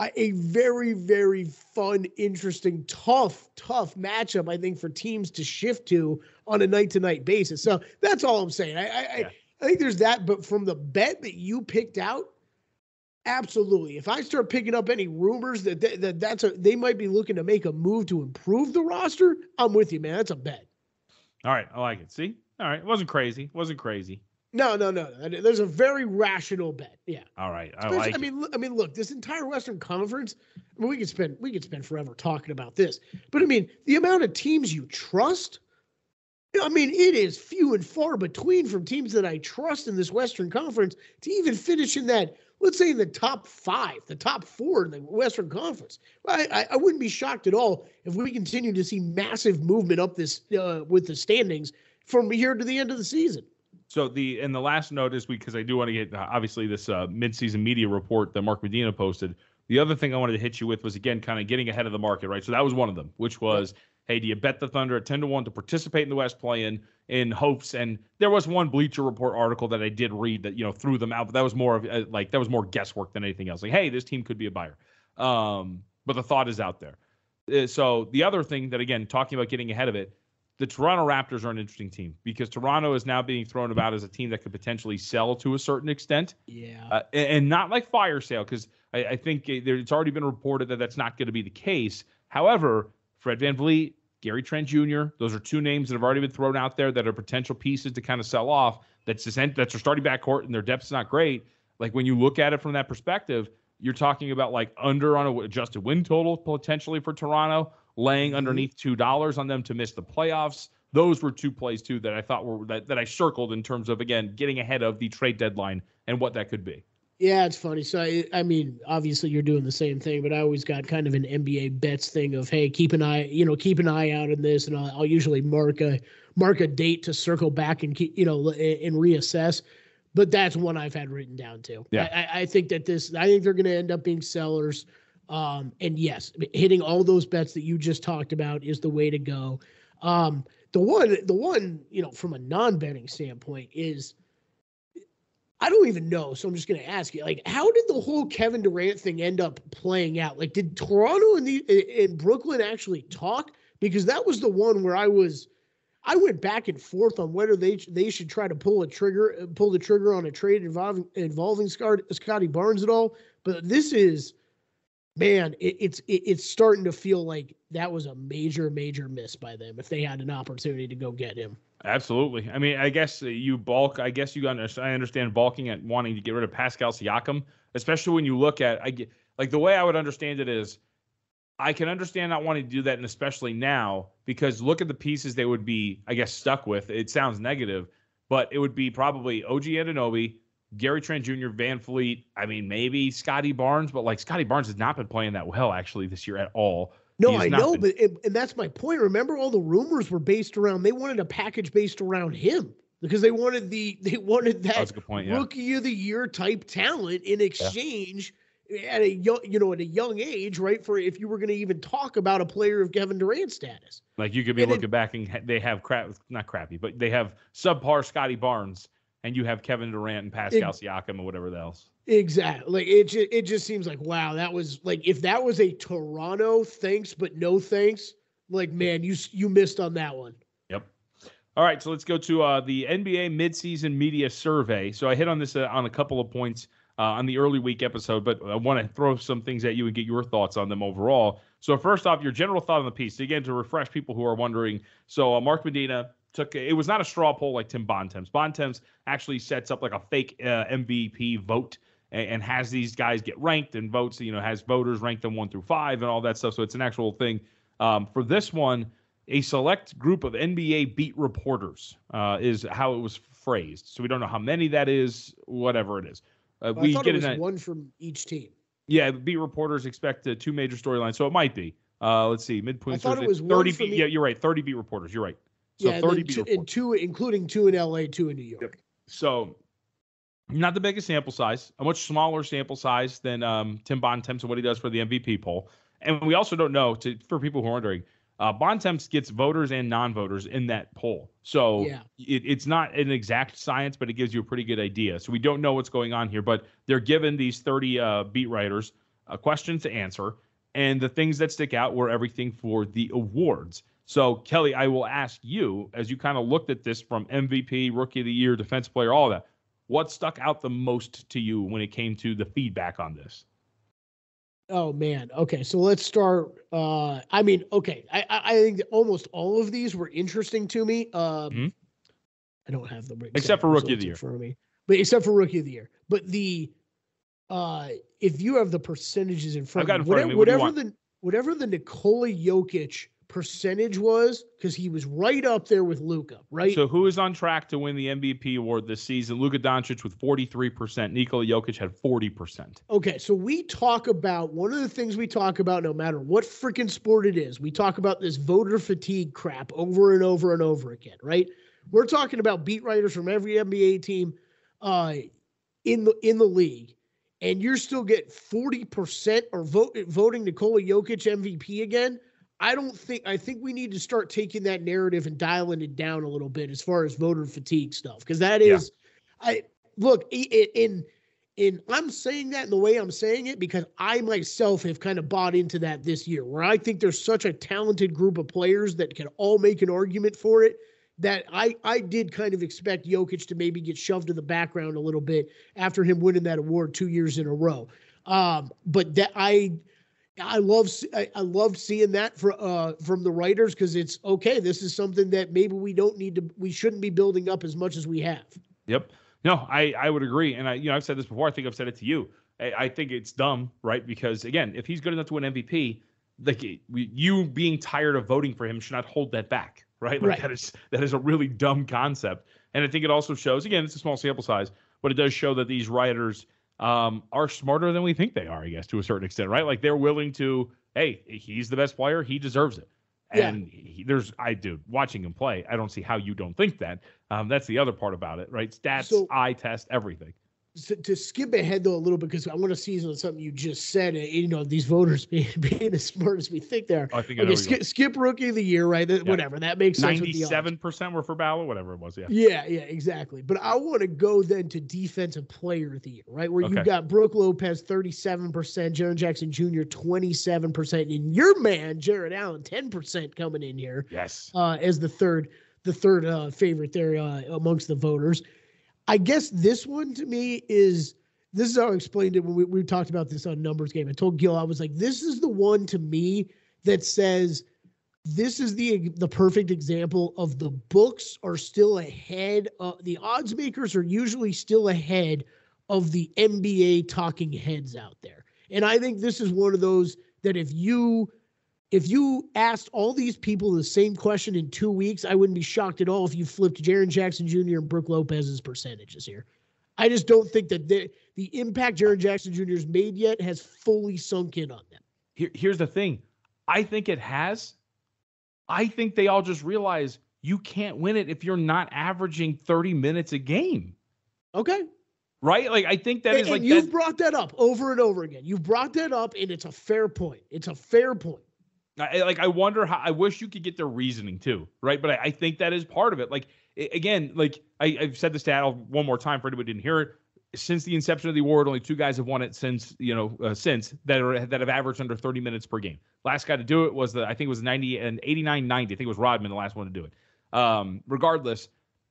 Speaker 3: a a very very fun, interesting, tough, tough matchup. I think for teams to shift to on a night to night basis. So that's all I'm saying. I I, I I think there's that, but from the bet that you picked out, absolutely. If I start picking up any rumors that that, that that's a they might be looking to make a move to improve the roster, I'm with you, man. That's a bet.
Speaker 2: All right, I like it. See? All right, it wasn't crazy. It wasn't crazy.
Speaker 3: No, no, no. There's a very rational bet. Yeah.
Speaker 2: All right, I like
Speaker 3: I mean, look- I mean, look, this entire Western Conference. I mean, we could spend we could spend forever talking about this, but I mean, the amount of teams you trust. I mean, it is few and far between from teams that I trust in this Western Conference to even finish in that. Let's say in the top five, the top four in the Western Conference. I, I, I wouldn't be shocked at all if we continue to see massive movement up this uh, with the standings from here to the end of the season.
Speaker 2: So the and the last note is because I do want to get uh, obviously this uh, midseason media report that Mark Medina posted. The other thing I wanted to hit you with was again kind of getting ahead of the market, right? So that was one of them, which was, hey, do you bet the Thunder at ten to one to participate in the West play-in in hopes? And there was one Bleacher Report article that I did read that you know threw them out, but that was more of uh, like that was more guesswork than anything else. Like, hey, this team could be a buyer, um, but the thought is out there. Uh, so the other thing that again talking about getting ahead of it the Toronto Raptors are an interesting team because Toronto is now being thrown about as a team that could potentially sell to a certain extent.
Speaker 3: Yeah.
Speaker 2: Uh, and, and not like fire sale, because I, I think uh, there, it's already been reported that that's not going to be the case. However, Fred VanVleet, Gary Trent Jr., those are two names that have already been thrown out there that are potential pieces to kind of sell off. That's just, that's their starting backcourt and their depth is not great. Like when you look at it from that perspective, you're talking about like under on a adjusted win total potentially for Toronto, laying mm-hmm. underneath two dollars on them to miss the playoffs. Those were two plays too that I thought were that, that I circled in terms of again getting ahead of the trade deadline and what that could be.
Speaker 3: Yeah, it's funny. So I, I mean, obviously you're doing the same thing, but I always got kind of an NBA bets thing of, hey, keep an eye, you know, keep an eye out in this, and I'll, I'll usually mark a mark a date to circle back and keep, you know, and, reassess. But that's one I've had written down too.
Speaker 2: Yeah.
Speaker 3: I, I- I think that this, I think they're going to end up being sellers. Um, and yes, hitting all those bets that you just talked about is the way to go. Um, the one, the one, you know, from a non-betting standpoint is I don't even know. So I'm just going to ask you, like, how did the whole Kevin Durant thing end up playing out? Like, did Toronto and the in Brooklyn actually talk? Because that was the one where I was, I went back and forth on whether they they should try to pull a trigger, pull the trigger on a trade involving involving Scott, Scotty Barnes at all. But this is, man, it, it's it, it's starting to feel like that was a major major miss by them if they had an opportunity to go get him.
Speaker 2: Absolutely. I mean, I guess you balk. I guess you understand. I understand balking at wanting to get rid of Pascal Siakam, especially when you look at. I get like the way I would understand it is, I can understand not wanting to do that, and especially now because look at the pieces they would be, I guess, stuck with. It sounds negative, but it would be probably OG Anunoby, Gary Trent Jr., VanVleet. I mean, maybe Scotty Barnes, but like Scotty Barnes has not been playing that well actually this year at all.
Speaker 3: No, I know,
Speaker 2: been-
Speaker 3: but it, and that's my point. Remember, all the rumors were based around. They wanted a package based around him because they wanted the they wanted that
Speaker 2: That's a good point, yeah.
Speaker 3: rookie of the year type talent in exchange at a young you know at a young age, right? For if you were going to even talk about a player of Kevin Durant status.
Speaker 2: Like you could be
Speaker 3: And it-
Speaker 2: looking back and they have crap, not crappy, but they have subpar Scotty Barnes, and you have Kevin Durant and Pascal Siakam or whatever else.
Speaker 3: Exactly. Like it, ju- it just seems like wow, that was like if that was a Toronto thanks but no thanks. Like man, you you missed on that one.
Speaker 2: Yep. All right, so let's go to uh, the NBA midseason media survey. So I hit on this uh, on a couple of points uh, on the early week episode, but I want to throw some things at you and get your thoughts on them overall. So first off, your general thought on the piece. Again, to refresh people who are wondering. So uh, Mark Medina took it was not a straw poll like Tim Bontemps. Bontemps actually sets up like a fake uh, MVP vote and, and, has these guys get ranked and votes. You know, has voters rank them one through five and all that stuff. So it's an actual thing. Um, for this one, a select group of NBA beat reporters uh, is how it was phrased. So we don't know how many that is, whatever it is.
Speaker 3: Uh, well, we get it was one from each team.
Speaker 2: Yeah, beat reporters expect uh, two major storylines, so it might be. Uh, let's see, midpoint.
Speaker 3: I thought it was
Speaker 2: thirty beat. Yeah, you're right. Thirty beat reporters. You're right. So
Speaker 3: yeah, thirty beat two, and two, including two in LA, two in New York. Yep.
Speaker 2: So, not the biggest sample size, a much smaller sample size than um, Tim Bontemps and what he does for the MVP poll. And we also don't know, to for people who are wondering, uh, Bontemps gets voters and non-voters in that poll, so yeah. it, it's not an exact science, but it gives you a pretty good idea. So we don't know what's going on here, but they're given these 30 uh, beat writers a question to answer, and the things that stick out were everything for the awards. So Kelly, I will ask you, as you kind of looked at this from MVP, Rookie of the Year, Defense Player, all that, what stuck out the most to you when it came to the feedback on this?
Speaker 3: Oh man. Okay, so let's start. Uh, I mean, okay, I I think almost all of these were interesting to me. Um, mm-hmm. I don't have them
Speaker 2: except for rookie of the year
Speaker 3: for me, but except for rookie of the year. But the uh, if you have the percentages in front,
Speaker 2: I've got
Speaker 3: of
Speaker 2: me, whatever,
Speaker 3: whatever the whatever the Nikola Jokic percentage was because he was right up there with Luka, right?
Speaker 2: So who is on track to win the MVP award this season? Luka Doncic with 43%. Nikola Jokic had 40%.
Speaker 3: Okay, so we talk about one of the things we talk about no matter what freaking sport it is. We talk about this voter fatigue crap over and over and over again, right? We're talking about beat writers from every NBA team uh, in the in the league and you're still getting 40% or vote, voting Nikola Jokic MVP again. I don't think I think we need to start taking that narrative and dialing it down a little bit as far as voter fatigue stuff because that is, yeah. I look in in I'm saying that in the way I'm saying it because I myself have kind of bought into that this year where I think there's such a talented group of players that can all make an argument for it that I I did kind of expect Jokic to maybe get shoved to the background a little bit after him winning that award two years in a row. Um, but that I I love I, I love seeing that for uh from the writers because it's okay. This is something that maybe we don't need to we shouldn't be building up as much as we have.
Speaker 2: Yep. No, I I would agree, and I you know I've said this before. I think I've said it to you. I, I think it's dumb, right? Because again, if he's good enough to win MVP, like you being tired of voting for him should not hold that back, right? Like
Speaker 3: right.
Speaker 2: that is that is a really dumb concept, and I think it also shows. Again, it's a small sample size, but it does show that these writers um, are smarter than we think they are, I guess, to a certain extent, right? Like they're willing to, hey, he's the best player, he deserves it. And yeah. he, there's, I do watching him play. I don't see how you don't think that. Um, that's the other part about it, right? Stats, so, eye test, everything
Speaker 3: to, to skip ahead though a little bit because I want to seize on something you just said. You know, these voters being being as smart as we think they are.
Speaker 2: Oh, I think
Speaker 3: okay, skip, skip, rookie of the year, right? Yeah. Whatever that makes sense.
Speaker 2: Ninety-seven percent were for Paolo, whatever it was. Yeah.
Speaker 3: Yeah, yeah, exactly. But I want to go then to defensive player of the year, right? Where okay. you got Brook Lopez thirty-seven percent, Jaren Jackson Jr. twenty-seven percent, and your man Jarrett Allen ten percent coming in here.
Speaker 2: Yes.
Speaker 3: Uh, as the third the third uh, favorite there uh, amongst the voters. I guess this one to me is this is how I explained it when we, we talked about this on numbers game. I told Gil I was like, this is the one to me that says this is the the perfect example of the books are still ahead. Uh, the odds makers are usually still ahead of the NBA talking heads out there, and I think this is one of those that if you if you asked all these people the same question in two weeks, I wouldn't be shocked at all if you flipped Jaren Jackson Jr. and Brook Lopez's percentages here. I just don't think that the, the impact Jaren Jackson Jr. has made yet has fully sunk in on them.
Speaker 2: Here, here's the thing I think it has. I think they all just realize you can't win it if you're not averaging 30 minutes a game.
Speaker 3: Okay.
Speaker 2: Right? Like I think that
Speaker 3: and,
Speaker 2: is like
Speaker 3: you've that, brought that up over and over again. You've brought that up, and it's a fair point. It's a fair point.
Speaker 2: I, like I wonder how I wish you could get their reasoning too, right? But I, I think that is part of it. Like again, like I, have said the stat one more time for anybody who didn't hear it. Since the inception of the award, only two guys have won it since you know uh, since that are that have averaged under 30 minutes per game. Last guy to do it was the I think it was 90 and 89 90. I think it was Rodman the last one to do it. Um, regardless,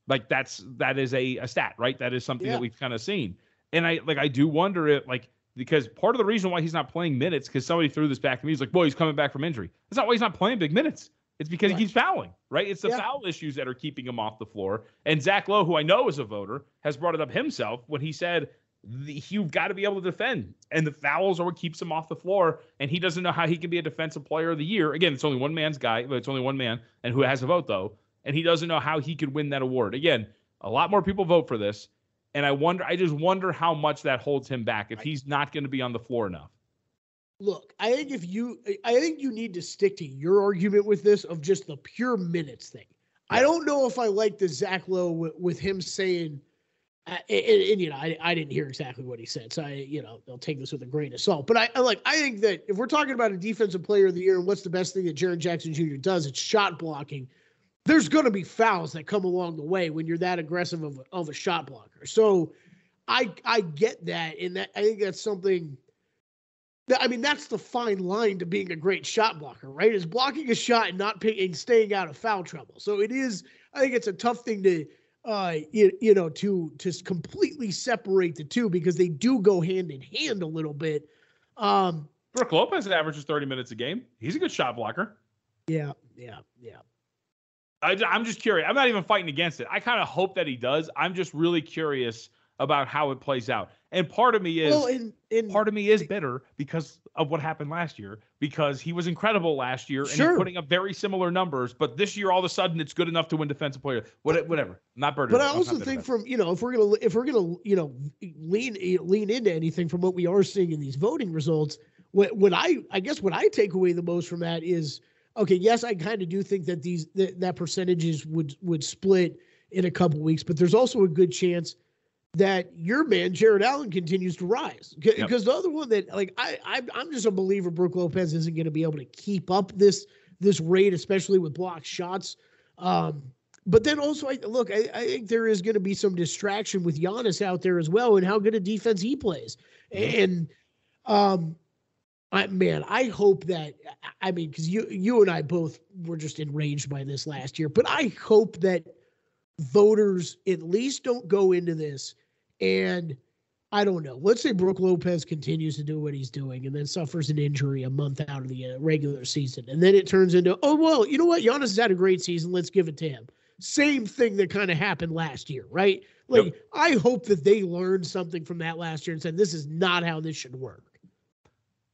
Speaker 2: like that's that is a, a stat, right? That is something yeah. that we've kind of seen. And I like I do wonder it like because part of the reason why he's not playing minutes because somebody threw this back to me. He's like, "Boy, he's coming back from injury." That's not why he's not playing big minutes. It's because
Speaker 3: Right.
Speaker 2: he keeps fouling, right? It's the
Speaker 3: Yeah.
Speaker 2: foul issues that are keeping him off the floor. And Zach Lowe, who I know is a voter, has brought it up himself when he said you've got to be able to defend, and the fouls are what keeps him off the floor. And he doesn't know how he can be a defensive player of the year. Again, it's only one man's guy, but it's only one man, and who has a vote though, and he doesn't know how he could win that award. Again, a lot more people vote for this, and I wonder, I just wonder how much that holds him back if he's not going to be on the floor enough.
Speaker 3: Look, I think if you, I think you need to stick to your argument with this of just the pure minutes thing. I don't know if I like the Zach Lowe with, with him saying, uh, and, and, and, you know, I, I didn't hear exactly what he said, so I, you know, I'll take this with a grain of salt. But I, I like, I think that if we're talking about a defensive player of the year and what's the best thing that Jaren Jackson Jr. does, it's shot blocking. There's going to be fouls that come along the way when you're that aggressive of a, of a shot blocker. So, I I get that, and that I think that's something. That, I mean, that's the fine line to being a great shot blocker, right? Is blocking a shot and not picking, staying out of foul trouble. So it is. I think it's a tough thing to, uh, you, you know, to to completely separate the two because they do go hand in hand a little bit. Um,
Speaker 2: Brook Lopez averages 30 minutes a game. He's a good shot blocker.
Speaker 3: yeah, yeah, yeah.
Speaker 2: I, am just curious. I'm not even fighting against it. I kind of hope that he does. I'm just really curious about how it plays out. And part of me is
Speaker 3: Well, and, and
Speaker 2: part of me is bitter because of what happened last year because he was incredible last year and
Speaker 3: Sure.
Speaker 2: he's putting up very similar numbers. But this year, all of a sudden, it's good enough to win defensive player. What, whatever. Not bitter.
Speaker 3: But I also think from you know if we're gonna if we're gonna you know lean lean into anything from what we are seeing in these voting results, what what I I guess what I take away the most from that is okay. Yes, I kind of do think that these that, that percentages would would split in a couple weeks, but there's also a good chance that your man Jarrett Allen continues to rise because
Speaker 2: Yep.
Speaker 3: the other one that like I, I I'm just a believer Brook Lopez isn't going to be able to keep up this this rate, especially with block shots. Um, but then also, I look, I, I think there is going to be some distraction with Giannis out there as well, and how good a defense he plays. And um, I man, I hope that I mean, because you you and I both were just enraged by this last year, but I hope that voters at least don't go into this and I don't know. Let's say Brook Lopez continues to do what he's doing and then suffers an injury a month out of the uh, regular season. And then it turns into, oh, well, you know what? Giannis has had a great season. Let's give it to him. Same thing that kind of happened last year, right? Like,
Speaker 2: Yep.
Speaker 3: I hope that they learned something from that last year and said, this is not how this should work.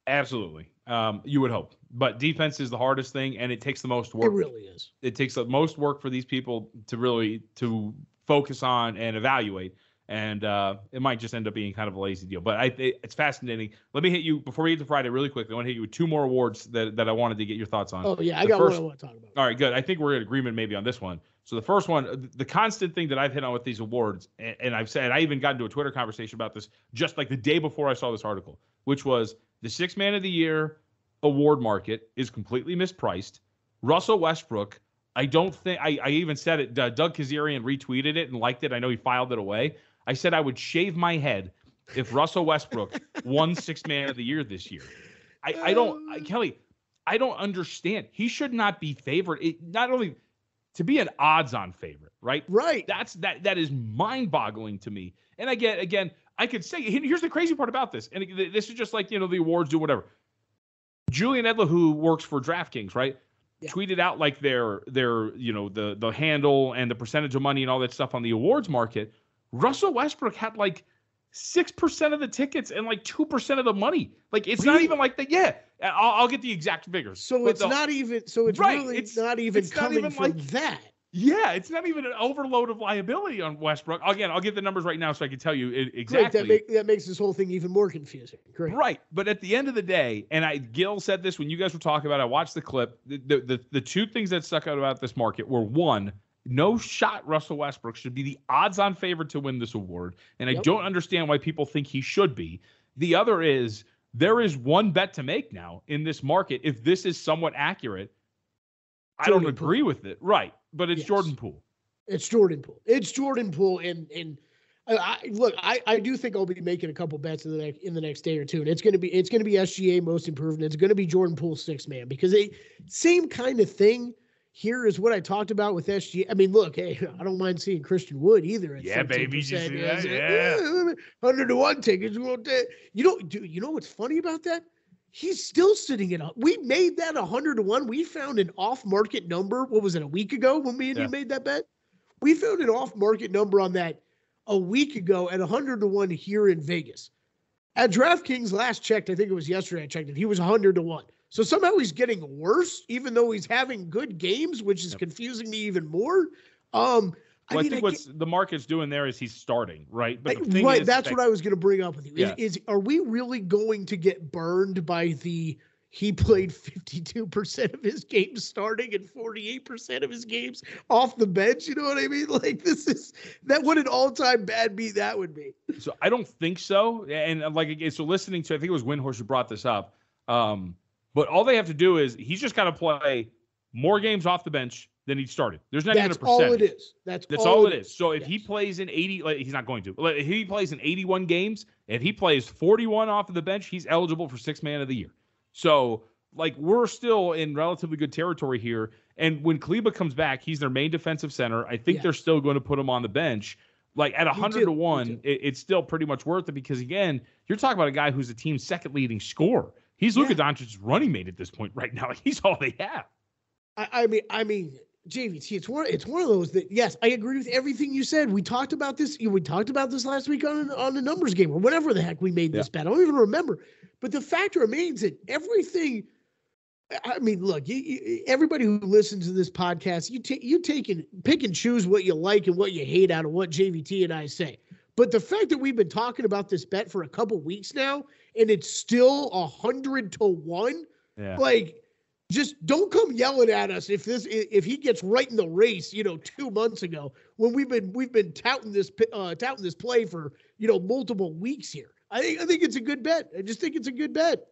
Speaker 2: Absolutely. Um, you would hope. But defense is the hardest thing and it takes the most work.
Speaker 3: It really is.
Speaker 2: it takes the most work for these people to really to focus on and evaluate and uh, it might just end up being kind of a lazy deal but i it, it's fascinating let me hit you before we get to friday really quickly i want to hit you with two more awards that, that i wanted to get your thoughts on
Speaker 3: Oh, yeah. I
Speaker 2: The
Speaker 3: got
Speaker 2: first-
Speaker 3: one I want to talk about.
Speaker 2: all right, good. I think we're in agreement maybe on this one. So the first one, the constant thing that I've hit on with these awards, and, and I've said I even got into a Twitter conversation about this just like the day before I saw this article, which was the six man of the year award market is completely mispriced. Russell Westbrook, I don't think I, I even said it. Uh, Doug Kezirian retweeted it and liked it. I know he filed it away. I said I would shave my head if Russell Westbrook won six man of the year this year. I, I don't, I, Kelly, I don't understand. He should not be favored. It, not only to be an odds-on favorite, right?
Speaker 3: Right.
Speaker 2: That's that that is mind-boggling to me. And again, again, I could say here's the crazy part about this, and this is just like you know the awards do whatever. Julian Edlow, who works for DraftKings, right?
Speaker 3: Yeah.
Speaker 2: Tweeted out like their their you know the the handle and the percentage of money and all that stuff on the awards market. Russell Westbrook had like six percent of the tickets and like two percent of the money. Like it's not even like that. Yeah, I'll, I'll get the exact figures.
Speaker 3: So
Speaker 2: But
Speaker 3: it's
Speaker 2: the-
Speaker 3: not even, so it's
Speaker 2: Right,
Speaker 3: really
Speaker 2: it's-
Speaker 3: not even
Speaker 2: it's not
Speaker 3: coming
Speaker 2: even
Speaker 3: from
Speaker 2: like-
Speaker 3: that.
Speaker 2: Yeah, it's not even an overload of liability on Westbrook. Again, I'll get the numbers right now so I can tell you it,
Speaker 3: Great.
Speaker 2: exactly.
Speaker 3: That, make, that makes this whole thing even more confusing. Great.
Speaker 2: Right, but at the end of the day, and I Gil said this when you guys were talking about. it, I watched the clip. The the the, the two things that stuck out about this market were one. No shot Russell Westbrook should be the odds-on favorite to win this award, and I
Speaker 3: Yep.
Speaker 2: don't understand why people think he should be. The other is there is one bet to make now in this market. If this is somewhat accurate, I don't
Speaker 3: Jordan Poole.
Speaker 2: agree with it. Right, but it's
Speaker 3: Yes.
Speaker 2: Jordan Poole.
Speaker 3: It's Jordan Poole. It's Jordan Poole, and and I, I, look, I, I do think I'll be making a couple bets in the next in the next day or two, and it's gonna be it's gonna be SGA most improved, and it's gonna be Jordan Poole six man because they same kind of thing. Here is what I talked about with SGA. I mean, look, hey, I don't mind seeing Christian Wood either.
Speaker 2: Yeah, baby, you see that? Yeah.
Speaker 3: hundred to one tickets. You know, do you know what's funny about that? He's still sitting at. a- We made that a hundred to one. We found an off-market number. What was it? A week ago when me and
Speaker 2: Yeah.
Speaker 3: you made that bet. We found an off-market number on that a week ago at a hundred to one here in Vegas. At DraftKings last checked, I think it was yesterday. I checked it. He was hundred to one. So somehow he's getting worse, even though he's having good games, which is confusing me even more. Um,
Speaker 2: Well, I,
Speaker 3: mean,
Speaker 2: think
Speaker 3: I
Speaker 2: what's the market's doing there is he's starting, right? But the thing
Speaker 3: right,
Speaker 2: is
Speaker 3: that's
Speaker 2: that-
Speaker 3: what I was going to bring up with you. Is,
Speaker 2: Yeah.
Speaker 3: is are we really going to get burned by the he played 52% of his games starting and 48% of his games off the bench, you know what I mean? Like this is that what an all-time bad beat that would be.
Speaker 2: So I don't think so. And uh, like again, so listening to I think it was Windhorst who brought this up. Um, but all they have to do is he's just got to play more games off the bench than he started. There's not
Speaker 3: That's
Speaker 2: even a
Speaker 3: all it is. That's,
Speaker 2: That's all it is. So if he plays in 80, like, he's not going to. Like, If he plays in 81 games, if he plays 41 off of the bench, he's eligible for six man of the year. So like we're still in relatively good territory here. And when Kleber comes back, he's their main defensive center. I think
Speaker 3: Yeah.
Speaker 2: they're still going to put him on the bench. Like at
Speaker 3: Me
Speaker 2: 100 to one, it, it's still pretty much worth it because again, you're talking about a guy who's the team's second leading scorer. He's Luka Doncic's running mate at this point right now. He's all they have.
Speaker 3: I, I mean, I mean, JVT, it's one, it's one of those that yes, I agree with everything you said. We talked about this. We talked about this last week on on the numbers game or whatever the heck we made this bet. I don't even remember. But the fact remains that everything. I mean, look, you, you, everybody who listens to this podcast, you take you take and pick and choose what you like and what you hate out of what JVT and I say. But the fact that we've been talking about this bet for a couple weeks now, and it's still a hundred to one,
Speaker 2: Yeah.
Speaker 3: like just don't come yelling at us if this if he gets right in the race you know two months ago when we've been we've been touting this uh touting this play for you know multiple weeks here i think i think it's a good bet i just think it's a good bet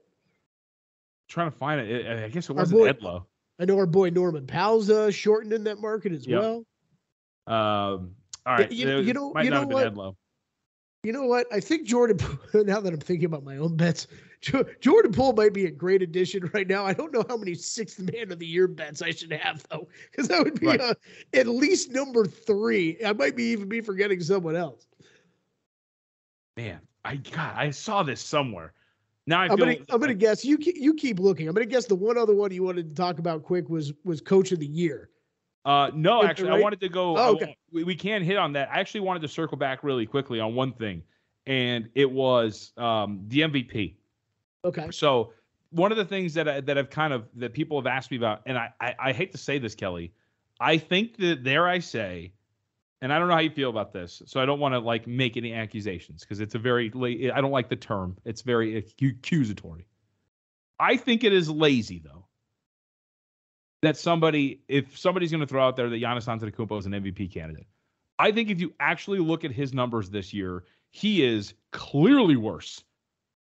Speaker 2: trying to find it. I- guess it wasn't
Speaker 3: boy-
Speaker 2: Edlow.
Speaker 3: i know our boy norman powell's uh shortened in that market as
Speaker 2: Yep.
Speaker 3: well
Speaker 2: Um, all right.
Speaker 3: you- you know-
Speaker 2: might
Speaker 3: you
Speaker 2: not
Speaker 3: know
Speaker 2: have been
Speaker 3: what?
Speaker 2: Edlow.
Speaker 3: You know what i think jordan now that i'm thinking about my own bets jordan poole might be a great addition right now i don't know how many sixth man of the year bets i should have though because that would be
Speaker 2: Right.
Speaker 3: uh, at least number three i might be even be forgetting someone else
Speaker 2: Man, I God, I saw this somewhere. Now I
Speaker 3: I'm gonna I'm gonna guess you you keep looking. I'm gonna guess the one other one you wanted to talk about quick was was coach of the year.
Speaker 2: Uh, no, actually, I wanted to go.
Speaker 3: Oh, okay.
Speaker 2: we, we can hit on that. I actually wanted to circle back really quickly on one thing, and it was um, the MVP.
Speaker 3: Okay.
Speaker 2: So one of the things that I, that I've kind of that people have asked me about, and I, I I hate to say this, Kelly, I think that there I say, and I don't know how you feel about this, so I don't want to like make any accusations because it's a very I don't like the term. It's very accusatory. I think it is lazy though. That somebody, if somebody's going to throw out there that Giannis Antetokounmpo is an MVP candidate, I think if you actually look at his numbers this year, he is clearly worse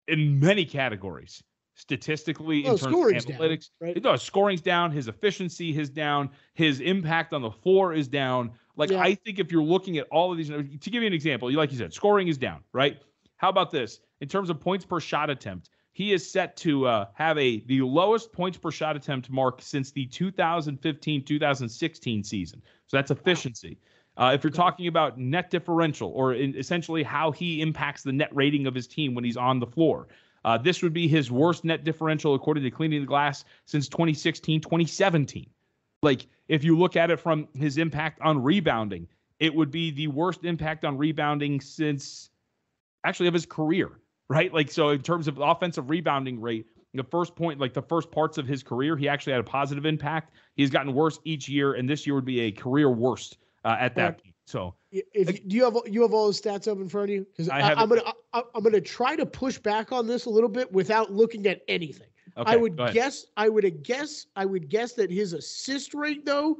Speaker 2: in many categories. Statistically, in
Speaker 3: oh,
Speaker 2: terms of
Speaker 3: scoring's down,
Speaker 2: analytics,
Speaker 3: right?
Speaker 2: no, scoring's down, his efficiency is down, his impact on the floor is down. Like
Speaker 3: Yeah.
Speaker 2: I think if you're looking at all of these, to give you an example, like you said, scoring is down, right? How about this? In terms of points per shot attempt, he is set to uh, have a the lowest points per shot attempt mark since the 2015-2016 season. So that's efficiency. Uh, if you're talking about net differential or in, essentially how he impacts the net rating of his team when he's on the floor, uh, this would be his worst net differential according to Cleaning the Glass since 2016 2017. Like, if you look at it from his impact on rebounding, it would be the worst impact on rebounding since actually of his career, right? Like, so in terms of offensive rebounding rate, the first point, like the first parts of his career, he actually had a positive impact. He's gotten worse each year, and this year would be a career worst uh, at that
Speaker 3: Right.
Speaker 2: point. So,
Speaker 3: If you, do you have you have all those stats up in front of you? Because I'm gonna I, I'm gonna try to push back on this a little bit without looking at anything.
Speaker 2: okay,
Speaker 3: I would guess I would guess I would guess that his assist rate though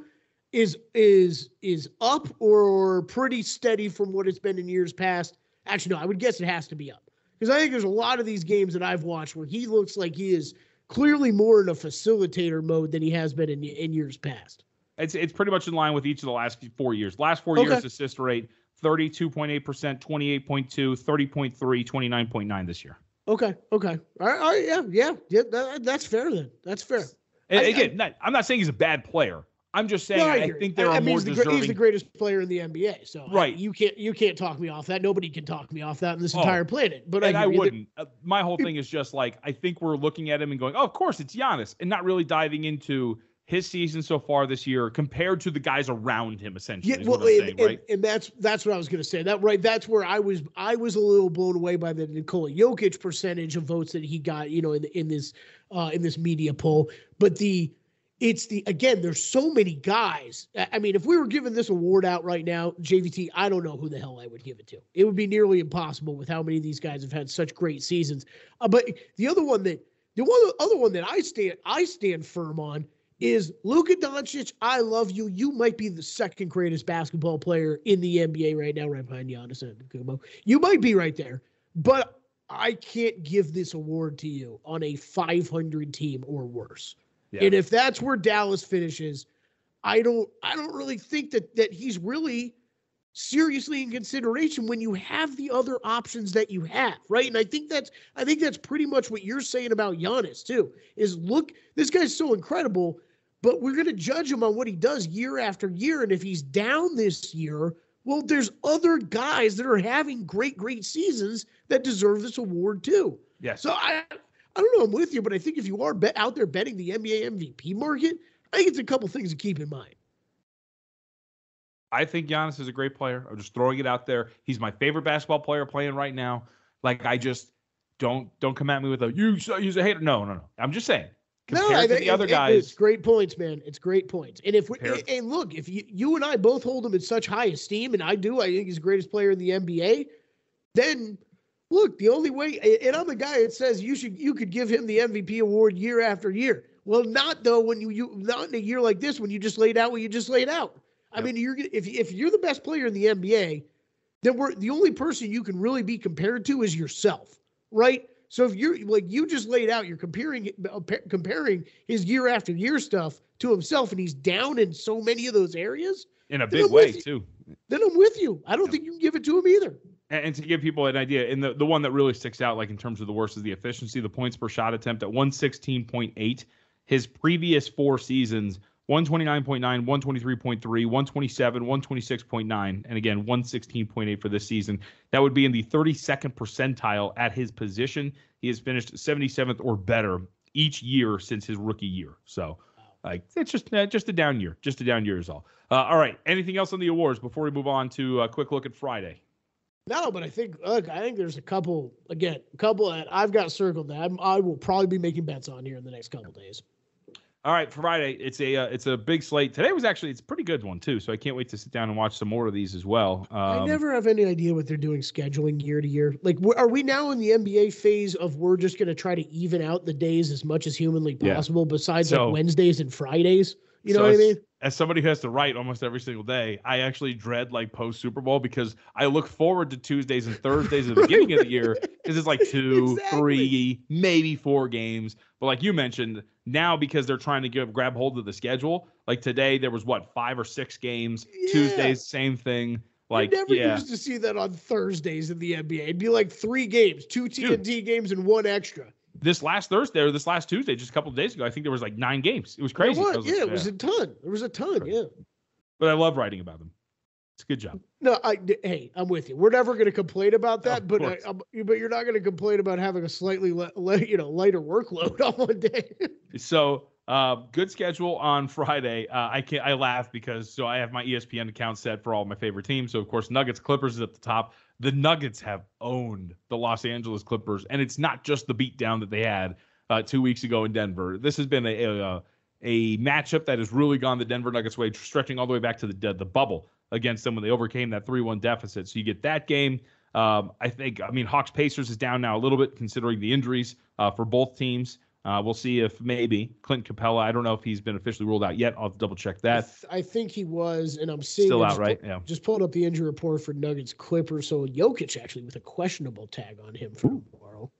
Speaker 3: is is is up or pretty steady from what it's been in years past. Actually, no, I would guess it has to be up because I think there's a lot of these games that I've watched where he looks like he is clearly more in a facilitator mode than he has been in in years past.
Speaker 2: It's it's pretty much in line with each of the last four years. Last four
Speaker 3: Okay.
Speaker 2: years assist rate 32.8%, 28.2, 30.3, 29.9 this year.
Speaker 3: Okay, okay, all right, all right yeah, yeah, yeah. That, that's fair then. That's fair.
Speaker 2: And
Speaker 3: I-
Speaker 2: again, not, I'm not saying he's a bad player. I'm just saying,
Speaker 3: No,
Speaker 2: I,
Speaker 3: you.
Speaker 2: think there
Speaker 3: I
Speaker 2: are
Speaker 3: mean,
Speaker 2: more
Speaker 3: he's the,
Speaker 2: deserving.
Speaker 3: he's the greatest player in the NBA. So
Speaker 2: Right.
Speaker 3: you can't you can't talk me off that. Nobody can talk me off that in this
Speaker 2: Oh,
Speaker 3: entire planet. But
Speaker 2: and
Speaker 3: I,
Speaker 2: I, wouldn't. Uh, my whole thing is just like I think we're looking at him and going, "Oh, of course it's Giannis," and not really diving into his season so far this year compared to the guys around him. Essentially,
Speaker 3: Yeah, well, and,
Speaker 2: saying,
Speaker 3: and-
Speaker 2: right?
Speaker 3: and that's that's what I was going to say. That right, that's where I was. I was a little blown away by the Nikola Jokic percentage of votes that he got. You know, in in this uh, in this media poll. But the it's the again, there's so many guys. I mean, if we were giving this award out right now, JVT, I don't know who the hell I would give it to. It would be nearly impossible with how many of these guys have had such great seasons. Uh, but the other one that the one other one that I stand I stand firm on is Luka Doncic. I love you. You might be the second greatest basketball player in the NBA right now, right behind Giannis Antetokounmpo. You might be right there, but I can't give this award to you on a 500 team or worse.
Speaker 2: Yeah.
Speaker 3: And if that's where Dallas finishes, I don't I don't really think that that he's really seriously in consideration when you have the other options that you have, right? And I think that's I think that's pretty much what you're saying about Giannis too. Is look, this guy's so incredible, but we're going to judge him on what he does year after year and if he's down this year, well there's other guys that are having great great seasons that deserve this award too.
Speaker 2: Yeah.
Speaker 3: So I I don't know, I'm with you, but I think if you are bet out there betting the NBA MVP market, I think it's a couple things to keep in mind.
Speaker 2: I think Giannis is a great player. I'm just throwing it out there. He's my favorite basketball player playing right now. Like I just don't don't come at me with a you he's a hater. No, no, no. I'm just saying. Compared
Speaker 3: I
Speaker 2: to
Speaker 3: think
Speaker 2: the other
Speaker 3: it- it-
Speaker 2: guys,
Speaker 3: it's great points, man. It's great points. And if we
Speaker 2: Compared-
Speaker 3: and look, if you you and I both hold him in such high esteem, and I do, I think he's the greatest player in the NBA. Then look, the only way, and I'm the guy that says you should you could give him the MVP award year after year. Well, not though when you you not in a year like this when you just laid out what you just laid out. I mean, you're if if you're the best player in the NBA, then we're the only person you can really be compared to is yourself, right? So if you're like you just laid out, you're comparing uh, comparing his year after year stuff to himself, and he's down in so many of those areas.
Speaker 2: in a big way
Speaker 3: you.
Speaker 2: too.
Speaker 3: Then I'm with you. I don't think you can give it to him either.
Speaker 2: And, to give people an idea, and the, the one that really sticks out, like in terms of the worst, is the efficiency. The points per shot attempt at 116.8. His previous four seasons, 129.9, 123.3, 127, 126.9, and again, 116.8 for this season. That would be in the 32nd percentile at his position. He has finished 77th or better each year since his rookie year. So, like, it's just uh, just a down year. Just a down year is all. Uh, all right. Anything else on the awards before we move on to a quick look at Friday?
Speaker 3: No, but I think look, I think there's a couple again, a couple that I've got circled that I'm, I will probably be making bets on here in the next couple days.
Speaker 2: All right, Friday. It's a uh, it's a big slate. Today was actually it's a pretty good one too. So I can't wait to sit down and watch some more of these as well. Um,
Speaker 3: I never have any idea what they're doing scheduling year to year. Like, are we now in the NBA phase of we're just going to try to even out the days as much as humanly
Speaker 2: Yeah.
Speaker 3: possible, besides
Speaker 2: So-
Speaker 3: like Wednesdays and Fridays? You know
Speaker 2: so
Speaker 3: what I mean?
Speaker 2: As somebody who has to write almost every single day, I actually dread like post Super Bowl because I look forward to Tuesdays and Thursdays at the beginning of the year because it's like two,
Speaker 3: Exactly.
Speaker 2: three, maybe four games. But like you mentioned, now because they're trying to give grab hold of the schedule, like today there was what five or six games.
Speaker 3: Yeah.
Speaker 2: Tuesdays, same thing. Like
Speaker 3: you never
Speaker 2: yeah,
Speaker 3: used to see that on Thursdays in the NBA. It'd be like three games, two TNT games, and one extra.
Speaker 2: This last Thursday or this last Tuesday, just a couple of days ago, I think there was like nine games. It was crazy. I
Speaker 3: was,
Speaker 2: was like,
Speaker 3: yeah, it was a ton. There was a ton. Yeah.
Speaker 2: but I love writing about them. It's a good job.
Speaker 3: No, I hey, I'm with you. We're never going to complain about that, but
Speaker 2: uh,
Speaker 3: I, but you're not going to complain about having a slightly le, le- you know lighter workload on one day.
Speaker 2: So uh, good schedule on Friday. Uh, I can I laugh because so I have my ESPN account set for all my favorite teams. So of course Nuggets Clippers is at the top. The Nuggets have owned the Los Angeles Clippers, and it's not just the beatdown that they had uh, two weeks ago in Denver. This has been a, a a matchup that has really gone the Denver Nuggets way, stretching all the way back to the the bubble against them when they overcame that three one deficit. So you get that game. Um, I think I mean Hawks Pacers is down now a little bit considering the injuries uh, for both teams. Uh, we'll see if maybe Clint Capela. I don't know if he's been officially ruled out yet. I'll double check
Speaker 3: I,
Speaker 2: that.
Speaker 3: th- I think he was, and I'm seeing
Speaker 2: Still
Speaker 3: I
Speaker 2: out,
Speaker 3: just
Speaker 2: right? Yeah.
Speaker 3: Just pulled up the injury report for Nuggets Clippers. So Jokic actually with a questionable tag on him for tomorrow.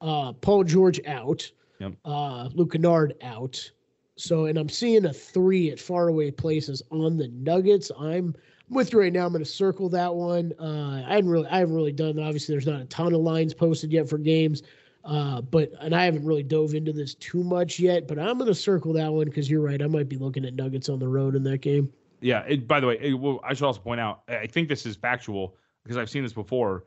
Speaker 3: Uh, Paul George out.
Speaker 2: Yep.
Speaker 3: Uh, Luke Kennard out. So, and I'm seeing a three at faraway places on the Nuggets. I'm with you right now. I'm going to circle that one. Uh, I haven't really, I haven't really done. Obviously, there's not a ton of lines posted yet for games. Uh, but and I haven't really dove into this too much yet, but I'm gonna circle that one because you're right. I might be looking at Nuggets on the road in that game.
Speaker 2: Yeah. It, by the way, it, well, I should also point out. I think this is factual because I've seen this before.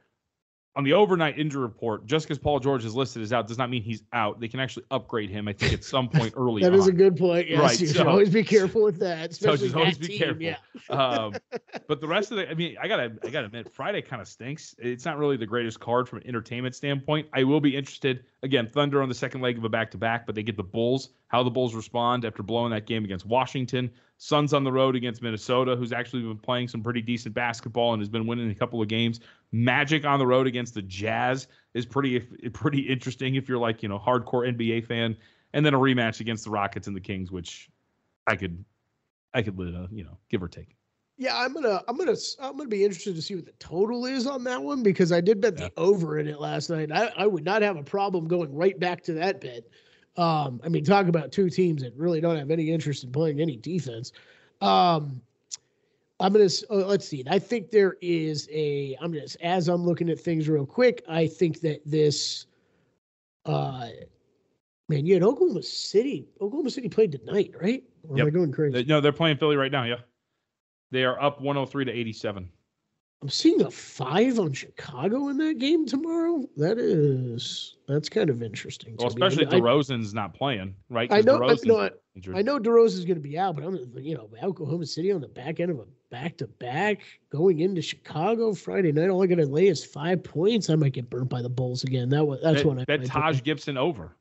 Speaker 2: On the overnight injury report, just because Paul George is listed as out does not mean he's out. They can actually upgrade him. I think at some point early.
Speaker 3: That
Speaker 2: on.
Speaker 3: is a good point. Yes,
Speaker 2: Right,
Speaker 3: you
Speaker 2: so-
Speaker 3: should always be careful with that,
Speaker 2: So
Speaker 3: especially
Speaker 2: just always
Speaker 3: that
Speaker 2: be
Speaker 3: team.
Speaker 2: careful.
Speaker 3: Yeah.
Speaker 2: um, but the rest of the, I mean, I gotta, I gotta admit, Friday kind of stinks. It's not really the greatest card from an entertainment standpoint. I will be interested again. Thunder on the second leg of a back-to-back, but they get the Bulls. How the Bulls respond after blowing that game against Washington. Suns on the road against Minnesota, who's actually been playing some pretty decent basketball and has been winning a couple of games. Magic on the road against the Jazz is pretty, pretty interesting if you're like you know hardcore NBA fan. And then a rematch against the Rockets and the Kings, which I could I could you know, give or take.
Speaker 3: Yeah, I'm gonna, I'm gonna, I'm gonna be interested to see what the total is on that one because I did bet the over in it last night. I, I would not have a problem going right back to that bet. Um, I mean, talk about two teams that really don't have any interest in playing any defense. Um, I'm gonna, uh, let's see. I think there is a. I'm just as I'm looking at things real quick. I think that this, uh, man, you had Oklahoma City. Oklahoma City played tonight, right? Or am I going crazy?
Speaker 2: No, they're playing Philly right now. Yeah, they are up 103 to 87.
Speaker 3: I'm seeing a five on Chicago in that game tomorrow. That is that's kind of interesting.
Speaker 2: Well, especially
Speaker 3: I,
Speaker 2: DeRozan's not playing, right?
Speaker 3: I know, I,
Speaker 2: DeRozan's
Speaker 3: know, I. I know DeRozan's going to be out, but I'm you know Oklahoma City on the back end of a back to back going into Chicago Friday night. All I got to lay is five points. I might get burnt by the Bulls again. That was that's what I
Speaker 2: bet Taj. Gibson over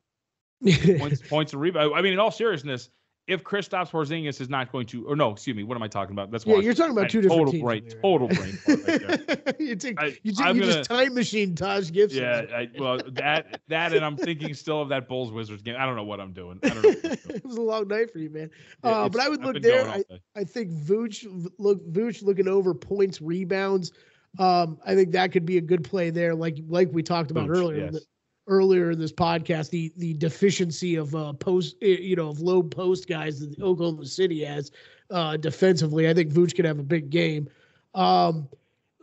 Speaker 2: points, points and rebound. I mean, in all seriousness, if Kristaps Porzingis is not going to, or no, excuse me, what am I talking about? That's
Speaker 3: Yeah, you're talking about two different
Speaker 2: total
Speaker 3: teams
Speaker 2: brain,
Speaker 3: over here.
Speaker 2: total brain. right there.
Speaker 3: you take
Speaker 2: I-
Speaker 3: you, take, you
Speaker 2: gonna-
Speaker 3: just time machine Taj Gibson.
Speaker 2: Yeah, I, well, that that, and I'm thinking still of that Bulls Wizards game. I don't know what I'm doing. I don't know. Doing.
Speaker 3: it was a long night for you, man.
Speaker 2: Yeah,
Speaker 3: uh, but I would
Speaker 2: I've
Speaker 3: look there. I. I think Vooch look Vooch looking over points, rebounds. Um, I think that could be a good play there, like like we talked about
Speaker 2: Vooch,
Speaker 3: earlier.
Speaker 2: yes.
Speaker 3: Earlier in this podcast, the the deficiency of uh post, eh, you know, of low post guys that Oklahoma City has uh defensively. I think Vooch could have a big game. Um,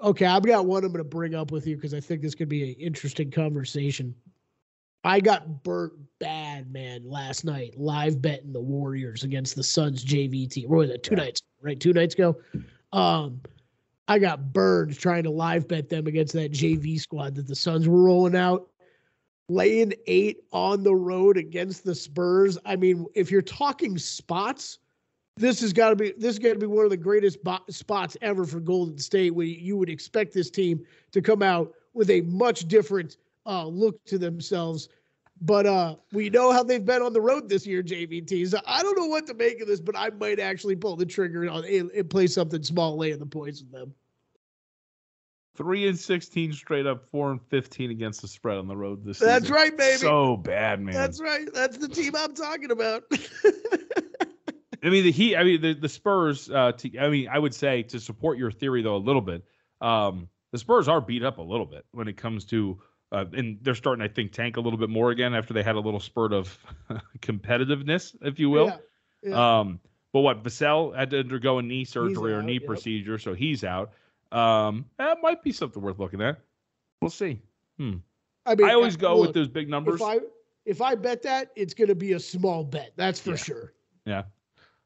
Speaker 3: okay, I've got one I'm going to bring up with you because I think this could be an interesting conversation. I got burnt bad, man, last night, live betting the Warriors against the Suns JV team. What was it? Two nights, right? Two nights ago. Um, I got burned trying to live bet them against that JV squad that the Suns were rolling out. Laying eight on the road against the Spurs. I mean, if you're talking spots, this has got to be this is going to be one of the greatest bo- spots ever for Golden State. Where you would expect this team to come out with a much different uh, look to themselves. But uh, we know how they've been on the road this year, JVT. So I don't know what to make of this, but I might actually pull the trigger on and, and play something small, laying the points with them.
Speaker 2: Three and 16 straight up, four and 15 against the spread on the road this
Speaker 3: That's
Speaker 2: season.
Speaker 3: right, baby.
Speaker 2: So bad, man.
Speaker 3: That's right. That's the team I'm talking about.
Speaker 2: I mean, the Heat. I mean, the the Spurs. Uh, to, I mean, I would say to support your theory though a little bit. Um, the Spurs are beat up a little bit when it comes to, uh, and they're starting, I think, tank a little bit more again after they had a little spurt of competitiveness, if you will.
Speaker 3: Yeah, yeah.
Speaker 2: Um, but what Vassell had to undergo a knee surgery or knee
Speaker 3: yep.
Speaker 2: procedure, so he's out. Um, that might be something worth looking at. We'll see. Hmm.
Speaker 3: I mean,
Speaker 2: I always go
Speaker 3: look,
Speaker 2: with those big numbers.
Speaker 3: If I if I bet that, it's going to be a small bet. That's for
Speaker 2: Yeah.
Speaker 3: sure.
Speaker 2: yeah.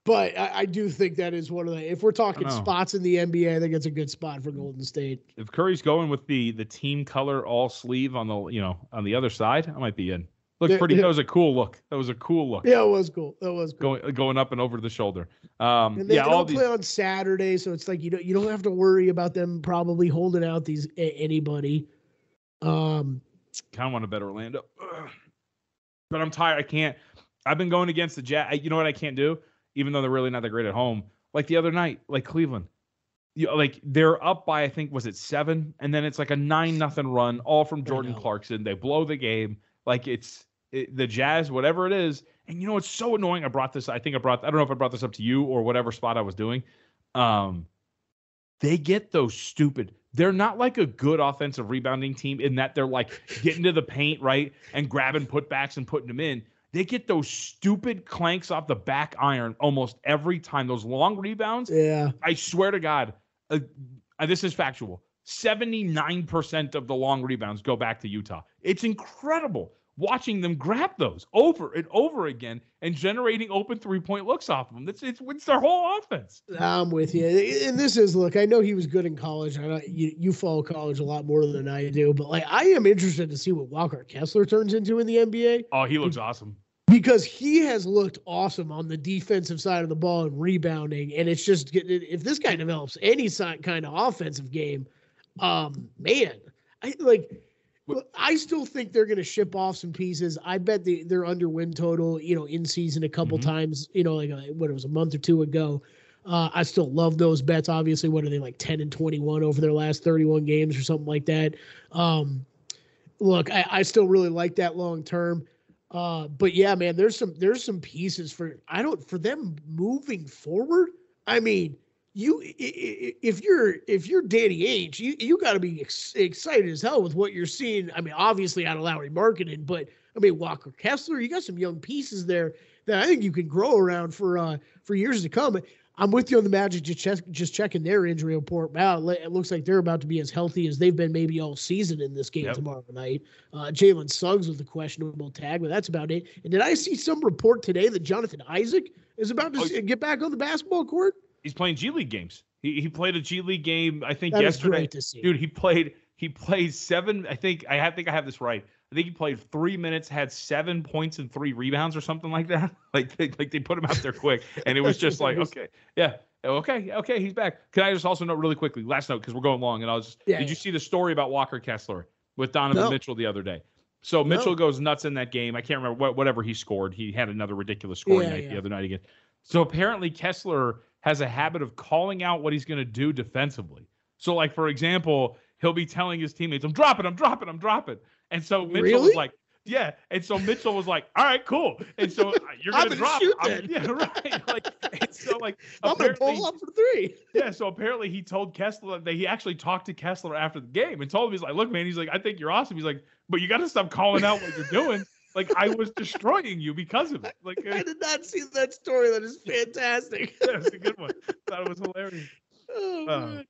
Speaker 3: But I, I do think that is one of the. If we're talking spots in the NBA, I think it's a good spot for Golden State.
Speaker 2: If Curry's going with the the team color all sleeve on the you know on the other side, I might be in. Looks
Speaker 3: Yeah,
Speaker 2: pretty. That was a cool look. That was a cool look.
Speaker 3: Yeah, it was cool. That was cool.
Speaker 2: Going going up and over the shoulder. Um,
Speaker 3: And they,
Speaker 2: yeah,
Speaker 3: they
Speaker 2: all these.
Speaker 3: play on Saturday, so it's like you don't you don't have to worry about them probably holding out these anybody. Um,
Speaker 2: kind of want to bet Orlando, but I'm tired. I can't. I've been going against the Jazz. You know what I can't do, even though they're really not that great at home. Like the other night, like Cleveland, you like they're up by I think was it seven, and then it's like a nine nothing run, all from Jordan. Clarkson. They blow the game. Like it's it, the Jazz, whatever it is. And you know it's so annoying. I brought this. I think I brought. I don't know if I brought this up to you or whatever spot I was doing. Um, they get those stupid. They're not like a good offensive rebounding team in that they're like getting to the paint, right? And grabbing putbacks and putting them in. They get those stupid clanks off the back iron almost every time. Those long rebounds.
Speaker 3: yeah,
Speaker 2: I swear to God, uh, uh, this is factual. 79% of the long rebounds go back to Utah. It's incredible. Watching them grab those over and over again and generating open three point looks off of them. It's, it's, it's their whole offense.
Speaker 3: I'm with you. And this is look, I know he was good in college. I know you, you follow college a lot more than I do, but like I am interested to see what Walker Kessler turns into in the NBA.
Speaker 2: Oh, he looks awesome.
Speaker 3: Because he has looked awesome on the defensive side of the ball and rebounding. And it's just if this guy develops any kind of offensive game, um, man, I like I still think they're going to ship off some pieces. I bet they, they're under win total, you know, in season a couple mm-hmm. times, you know, like a, what it was a month or two ago. Uh, I still love those bets. Obviously, what are they like 10 and 21 over their last 31 games or something like that? Um, look, I, I still really like that long term. Uh, but yeah, man, there's some there's some pieces for I don't for them moving forward. I mean, you if you're if you're Danny Ainge, you you got to be ex- excited as hell with what you're seeing. I mean, obviously out of Lauri Markkanen, but I mean Walker Kessler, you got some young pieces there that I think you can grow around for uh for years to come. I'm with you on the Magic. Just check, just checking their injury report. Wow, it looks like they're about to be as healthy as they've been maybe all season in this game yep. tomorrow night. Uh, Jalen Suggs with a questionable tag, but that's about it. And did I see some report today that Jonathan Isaac is about to oh, get back on the basketball court?
Speaker 2: He's playing G League games. He, he played a G League game, I think that yesterday. Dude, he played he played seven. I think I have, think I have this right. I think he played three minutes, had seven points and three rebounds or something like that. Like they, like they put him out there quick, and it was just like okay, yeah, okay, okay, he's back. Can I just also note really quickly, last note because we're going long, and I was just yeah, did yeah. you see the story about Walker Kessler with Donovan no. Mitchell the other day? So Mitchell no. goes nuts in that game. I can't remember what whatever he scored. He had another ridiculous scoring yeah, night the other night again. So apparently Kessler has a habit of calling out what he's going to do defensively. So, like for example, he'll be telling his teammates, "I'm dropping, I'm dropping, I'm dropping," and so Mitchell really? was like, "Yeah," and so Mitchell was like, "All right, cool," and so you're gonna, gonna drop, yeah, right, like, and so like
Speaker 3: I'm gonna pull up for three.
Speaker 2: yeah, so apparently he told Kessler that he actually talked to Kessler after the game and told him he's like, "Look, man," he's like, "I think you're awesome." He's like, "But you got to stop calling out what you're doing." Like I was destroying you because of it. Like
Speaker 3: I did not see that story. That is fantastic.
Speaker 2: yeah, it's a good one. Thought it was hilarious. Oh, uh,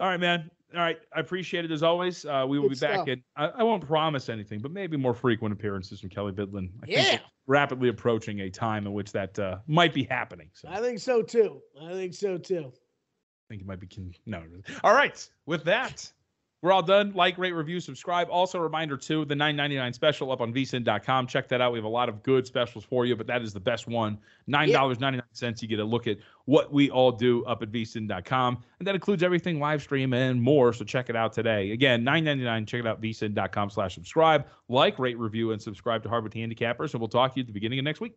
Speaker 2: all right, man. All right, I appreciate it as always. Uh, we will good be back, and I, I, won't promise anything, but maybe more frequent appearances from Kelly Bidlin. I
Speaker 3: yeah,
Speaker 2: rapidly approaching a time in which that uh, might be happening. So.
Speaker 3: I think so too. I think so too.
Speaker 2: I think it might be. Con- no. All right. With that, we're all done. Like, rate, review, subscribe. Also, a reminder too, the 9.99 special up on vsin.com. Check that out. We have a lot of good specials for you, but that is the best one. $9.99. Yeah. You get a look at what we all do up at vsin.com. And that includes everything live stream and more. So check it out today. Again, $9.99. Check it out, vsin.com slash subscribe. Like, rate, review, and subscribe to Hardwood Handicappers. And we'll talk to you at the beginning of next week.